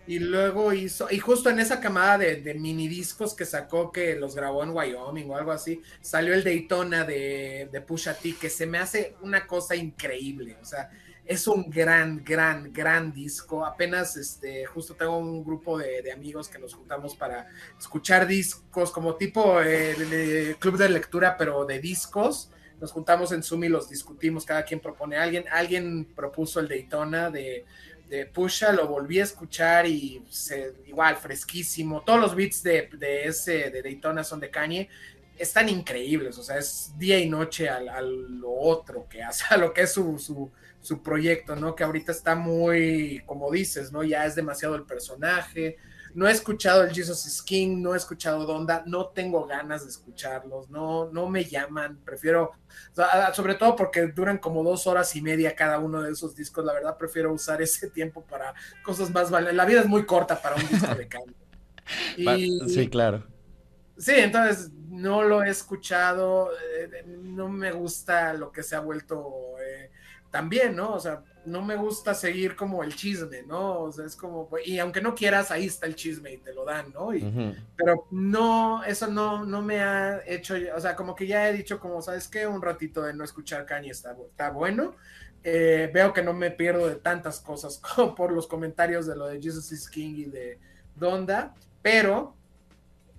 S6: Y luego hizo, y justo en esa camada de, de mini discos que sacó que los grabó en Wyoming o algo así, salió el Daytona de, de Pusha T, que se me hace una cosa increíble. O sea, es un gran, gran, gran disco. Apenas, este, justo tengo un grupo de, de amigos que nos juntamos para escuchar discos, como tipo eh, club de lectura, pero de discos. Nos juntamos en Zoom y los discutimos, cada quien propone a alguien. Alguien propuso el Daytona de, de Pusha, lo volví a escuchar y igual, fresquísimo. Todos los beats de, de ese de Daytona son de Kanye. Están increíbles, o sea, es día y noche al- a, lo otro que hace, a lo que es su, su, su proyecto, ¿no? Que ahorita está muy, como dices, ¿no? Ya es demasiado el personaje. No he escuchado el Jesus is King, no he escuchado Donda, no tengo ganas de escucharlos, no, no me llaman, prefiero, sobre todo porque duran como dos horas y media cada uno de esos discos, la verdad prefiero usar ese tiempo para cosas más valiosas. La vida es muy corta para un disco de cambio. Y,
S4: Sí, claro.
S6: Sí, entonces no lo he escuchado, eh, no me gusta lo que se ha vuelto eh, también, ¿no? O sea, no me gusta seguir como el chisme, ¿no? O sea, es como, y aunque no quieras, ahí está el chisme y te lo dan, ¿no? Y, pero no, eso no, no me ha hecho, o sea, como que ya he dicho, como, ¿sabes qué? Un ratito de no escuchar Kanye está, está bueno. Eh, veo que no me pierdo de tantas cosas como por los comentarios de lo de Jesus is King y de Donda, pero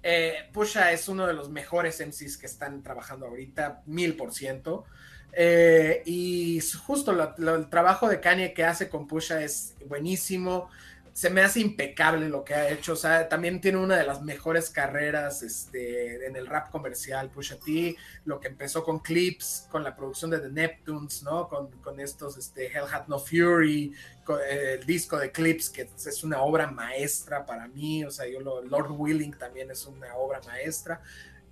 S6: eh, Pusha es uno de los mejores MCs que están trabajando ahorita, mil por ciento. Eh, y justo lo- lo- el trabajo de Kanye que hace con Pusha es buenísimo. Se me hace impecable lo que ha hecho. O sea, también tiene una de las mejores carreras este, en el rap comercial, Pusha T. Lo que empezó con clips, con la producción de The Neptunes, ¿no? Con, con estos, este, Hell Had No Fury, con, eh, el disco de clips, que es una obra maestra para mí. O sea, yo lo, Lord Willing también es una obra maestra.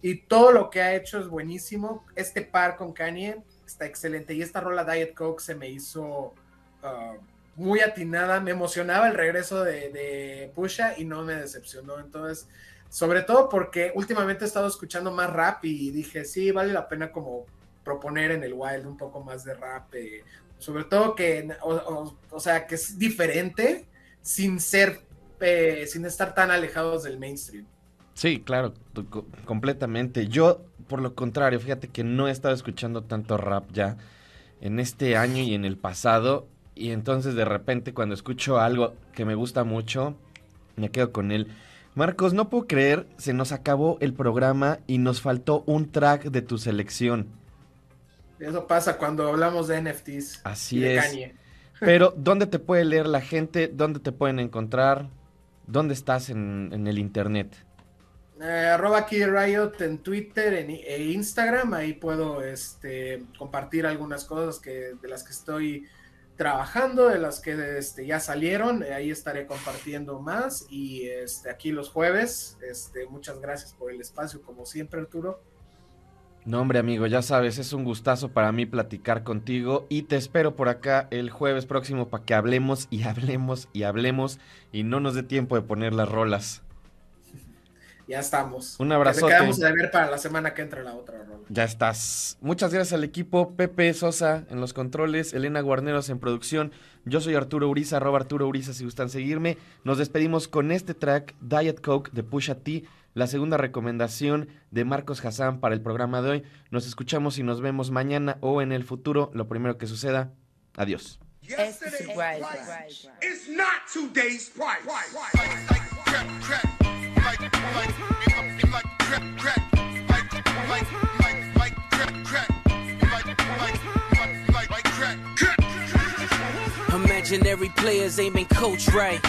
S6: Y todo lo que ha hecho es buenísimo. Este par con Kanye está excelente. Y esta rola Diet Coke se me hizo uh, muy atinada. Me emocionaba el regreso de, Pusha y no me decepcionó. Entonces, sobre todo porque últimamente he estado escuchando más rap y dije, sí, vale la pena como proponer en el Wild un poco más de rap, eh, sobre todo que, o, sea, que es diferente sin ser, eh, sin estar tan alejados del mainstream.
S4: Sí, claro, completamente. Yo, por lo contrario, fíjate que no he estado escuchando tanto rap ya en este año y en el pasado. Y entonces de repente cuando escucho algo que me gusta mucho, me quedo con él. Marcos, no puedo creer, se nos acabó el programa y nos faltó un track de tu selección.
S6: Eso pasa cuando hablamos de NFTs.
S4: Así
S6: y de
S4: es.
S6: Kanye.
S4: Pero, ¿dónde te puede leer la gente? ¿Dónde te pueden encontrar? ¿Dónde estás en, en el internet?
S6: Eh, arroba aquí Riot en Twitter en, e Instagram, ahí puedo este, compartir algunas cosas que, de las que estoy trabajando, de las que este, ya salieron, eh, ahí estaré compartiendo más y este, aquí los jueves, este, muchas gracias por el espacio, como siempre Arturo.
S4: No, hombre, amigo, ya sabes, es un gustazo para mí platicar contigo y te espero por acá el jueves próximo para que hablemos y hablemos y hablemos y no nos dé tiempo de poner las rolas.
S6: Ya estamos.
S4: Un.
S6: Te quedamos de ver para la semana que entra la otra rola.
S4: Ya estás. Muchas gracias al equipo. Pepe Sosa en los controles, Elena Guarneros en producción. Yo soy Arturo Uriza, arroba Arturo Uriza si gustan seguirme. Nos despedimos con este track, Diet Coke de Pusha T, la segunda recomendación de Marcos Hassan para el programa de hoy. Nos escuchamos y nos vemos mañana o en el futuro, lo primero que suceda. Adiós.
S1: Este.
S2: It's not today's price.
S8: Imaginary players aiming coach right.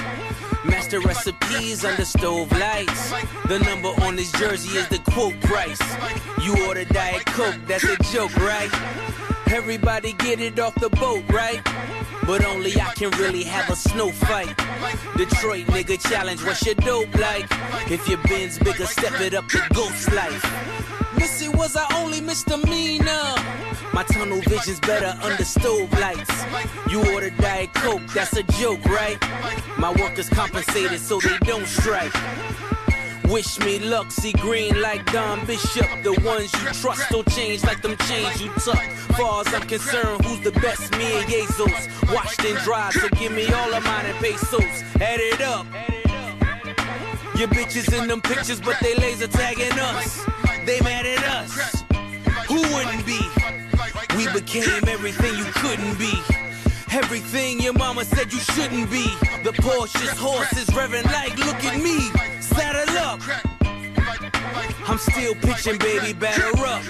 S8: Master recipes under stove lights. The number on his jersey is the quote price. You order Diet Coke, that's a joke, right? Everybody get it off the boat, right? But only I can really have a snow fight. Detroit nigga challenge, what's your dope like? If your bin's bigger, step it up to ghost life. Missy was I only misdemeanor. My tunnel vision's better under stove lights. You order Diet Coke, that's a joke, right? My workers compensated so they don't strike. Wish me luck, see green like Don Bishop. The ones you trust don't change like them chains you tuck. Far as I'm concerned, who's the best? Me and Jesus. Washed and dried, so give me all of mine in pesos. Add it up. Your bitches in them pictures, but they laser tagging us. They mad at us. Who wouldn't be? We became everything you couldn't be. Everything your mama said you shouldn't be. The Porsche's horses revving like, look at me. Saddle up. I'm still pitching, baby, batter up.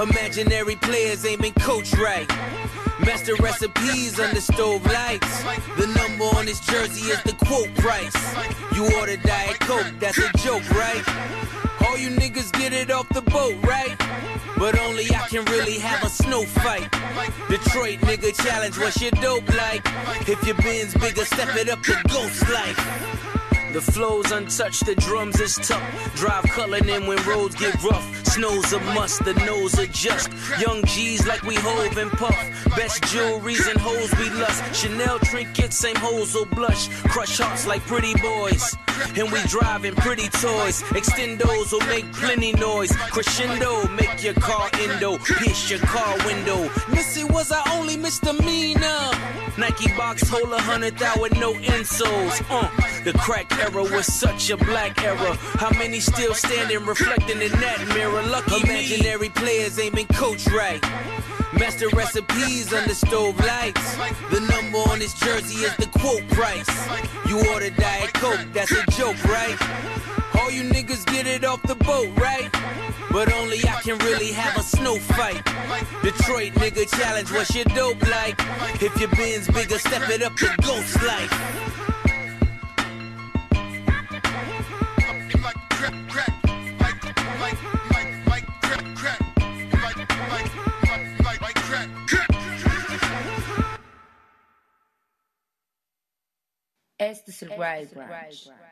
S8: Imaginary players aiming coach right. Master recipes under stove lights. The number on this jersey is the quote price. You order Diet Coke, that's a joke, right? All you niggas get it off the boat, right? But only I can really have a snow fight. Detroit nigga challenge, what's your dope like? If your bin's bigger, step it up to ghost life. The flow's untouched, the drums is tough. Drive culling in when roads get rough. Snow's a must, the nose adjust. Young G's like we hove and puff. Best jewelries and hoes we lust. Chanel trinkets, same hoes will blush. Crush hearts like pretty boys. And we driving pretty toys. Extendos will make plenty noise. Crescendo, make your car endo. Pierce your car window. Missy was our only misdemeanor. Nike box hold a hundred thou with no insoles. Uh, the crack era was such a black era. How many still standing reflecting in that mirror? Lucky Imaginary players aiming coach right. Master recipes under stove lights. The number on this jersey is the quote price. You order Diet Coke, that's a joke, right? All you niggas get it off the boat, right? But only I can really have a snow fight. Detroit nigga challenge, what's your dope like? If your bin's bigger, step it up to ghost life.
S1: Es el Wild Wild.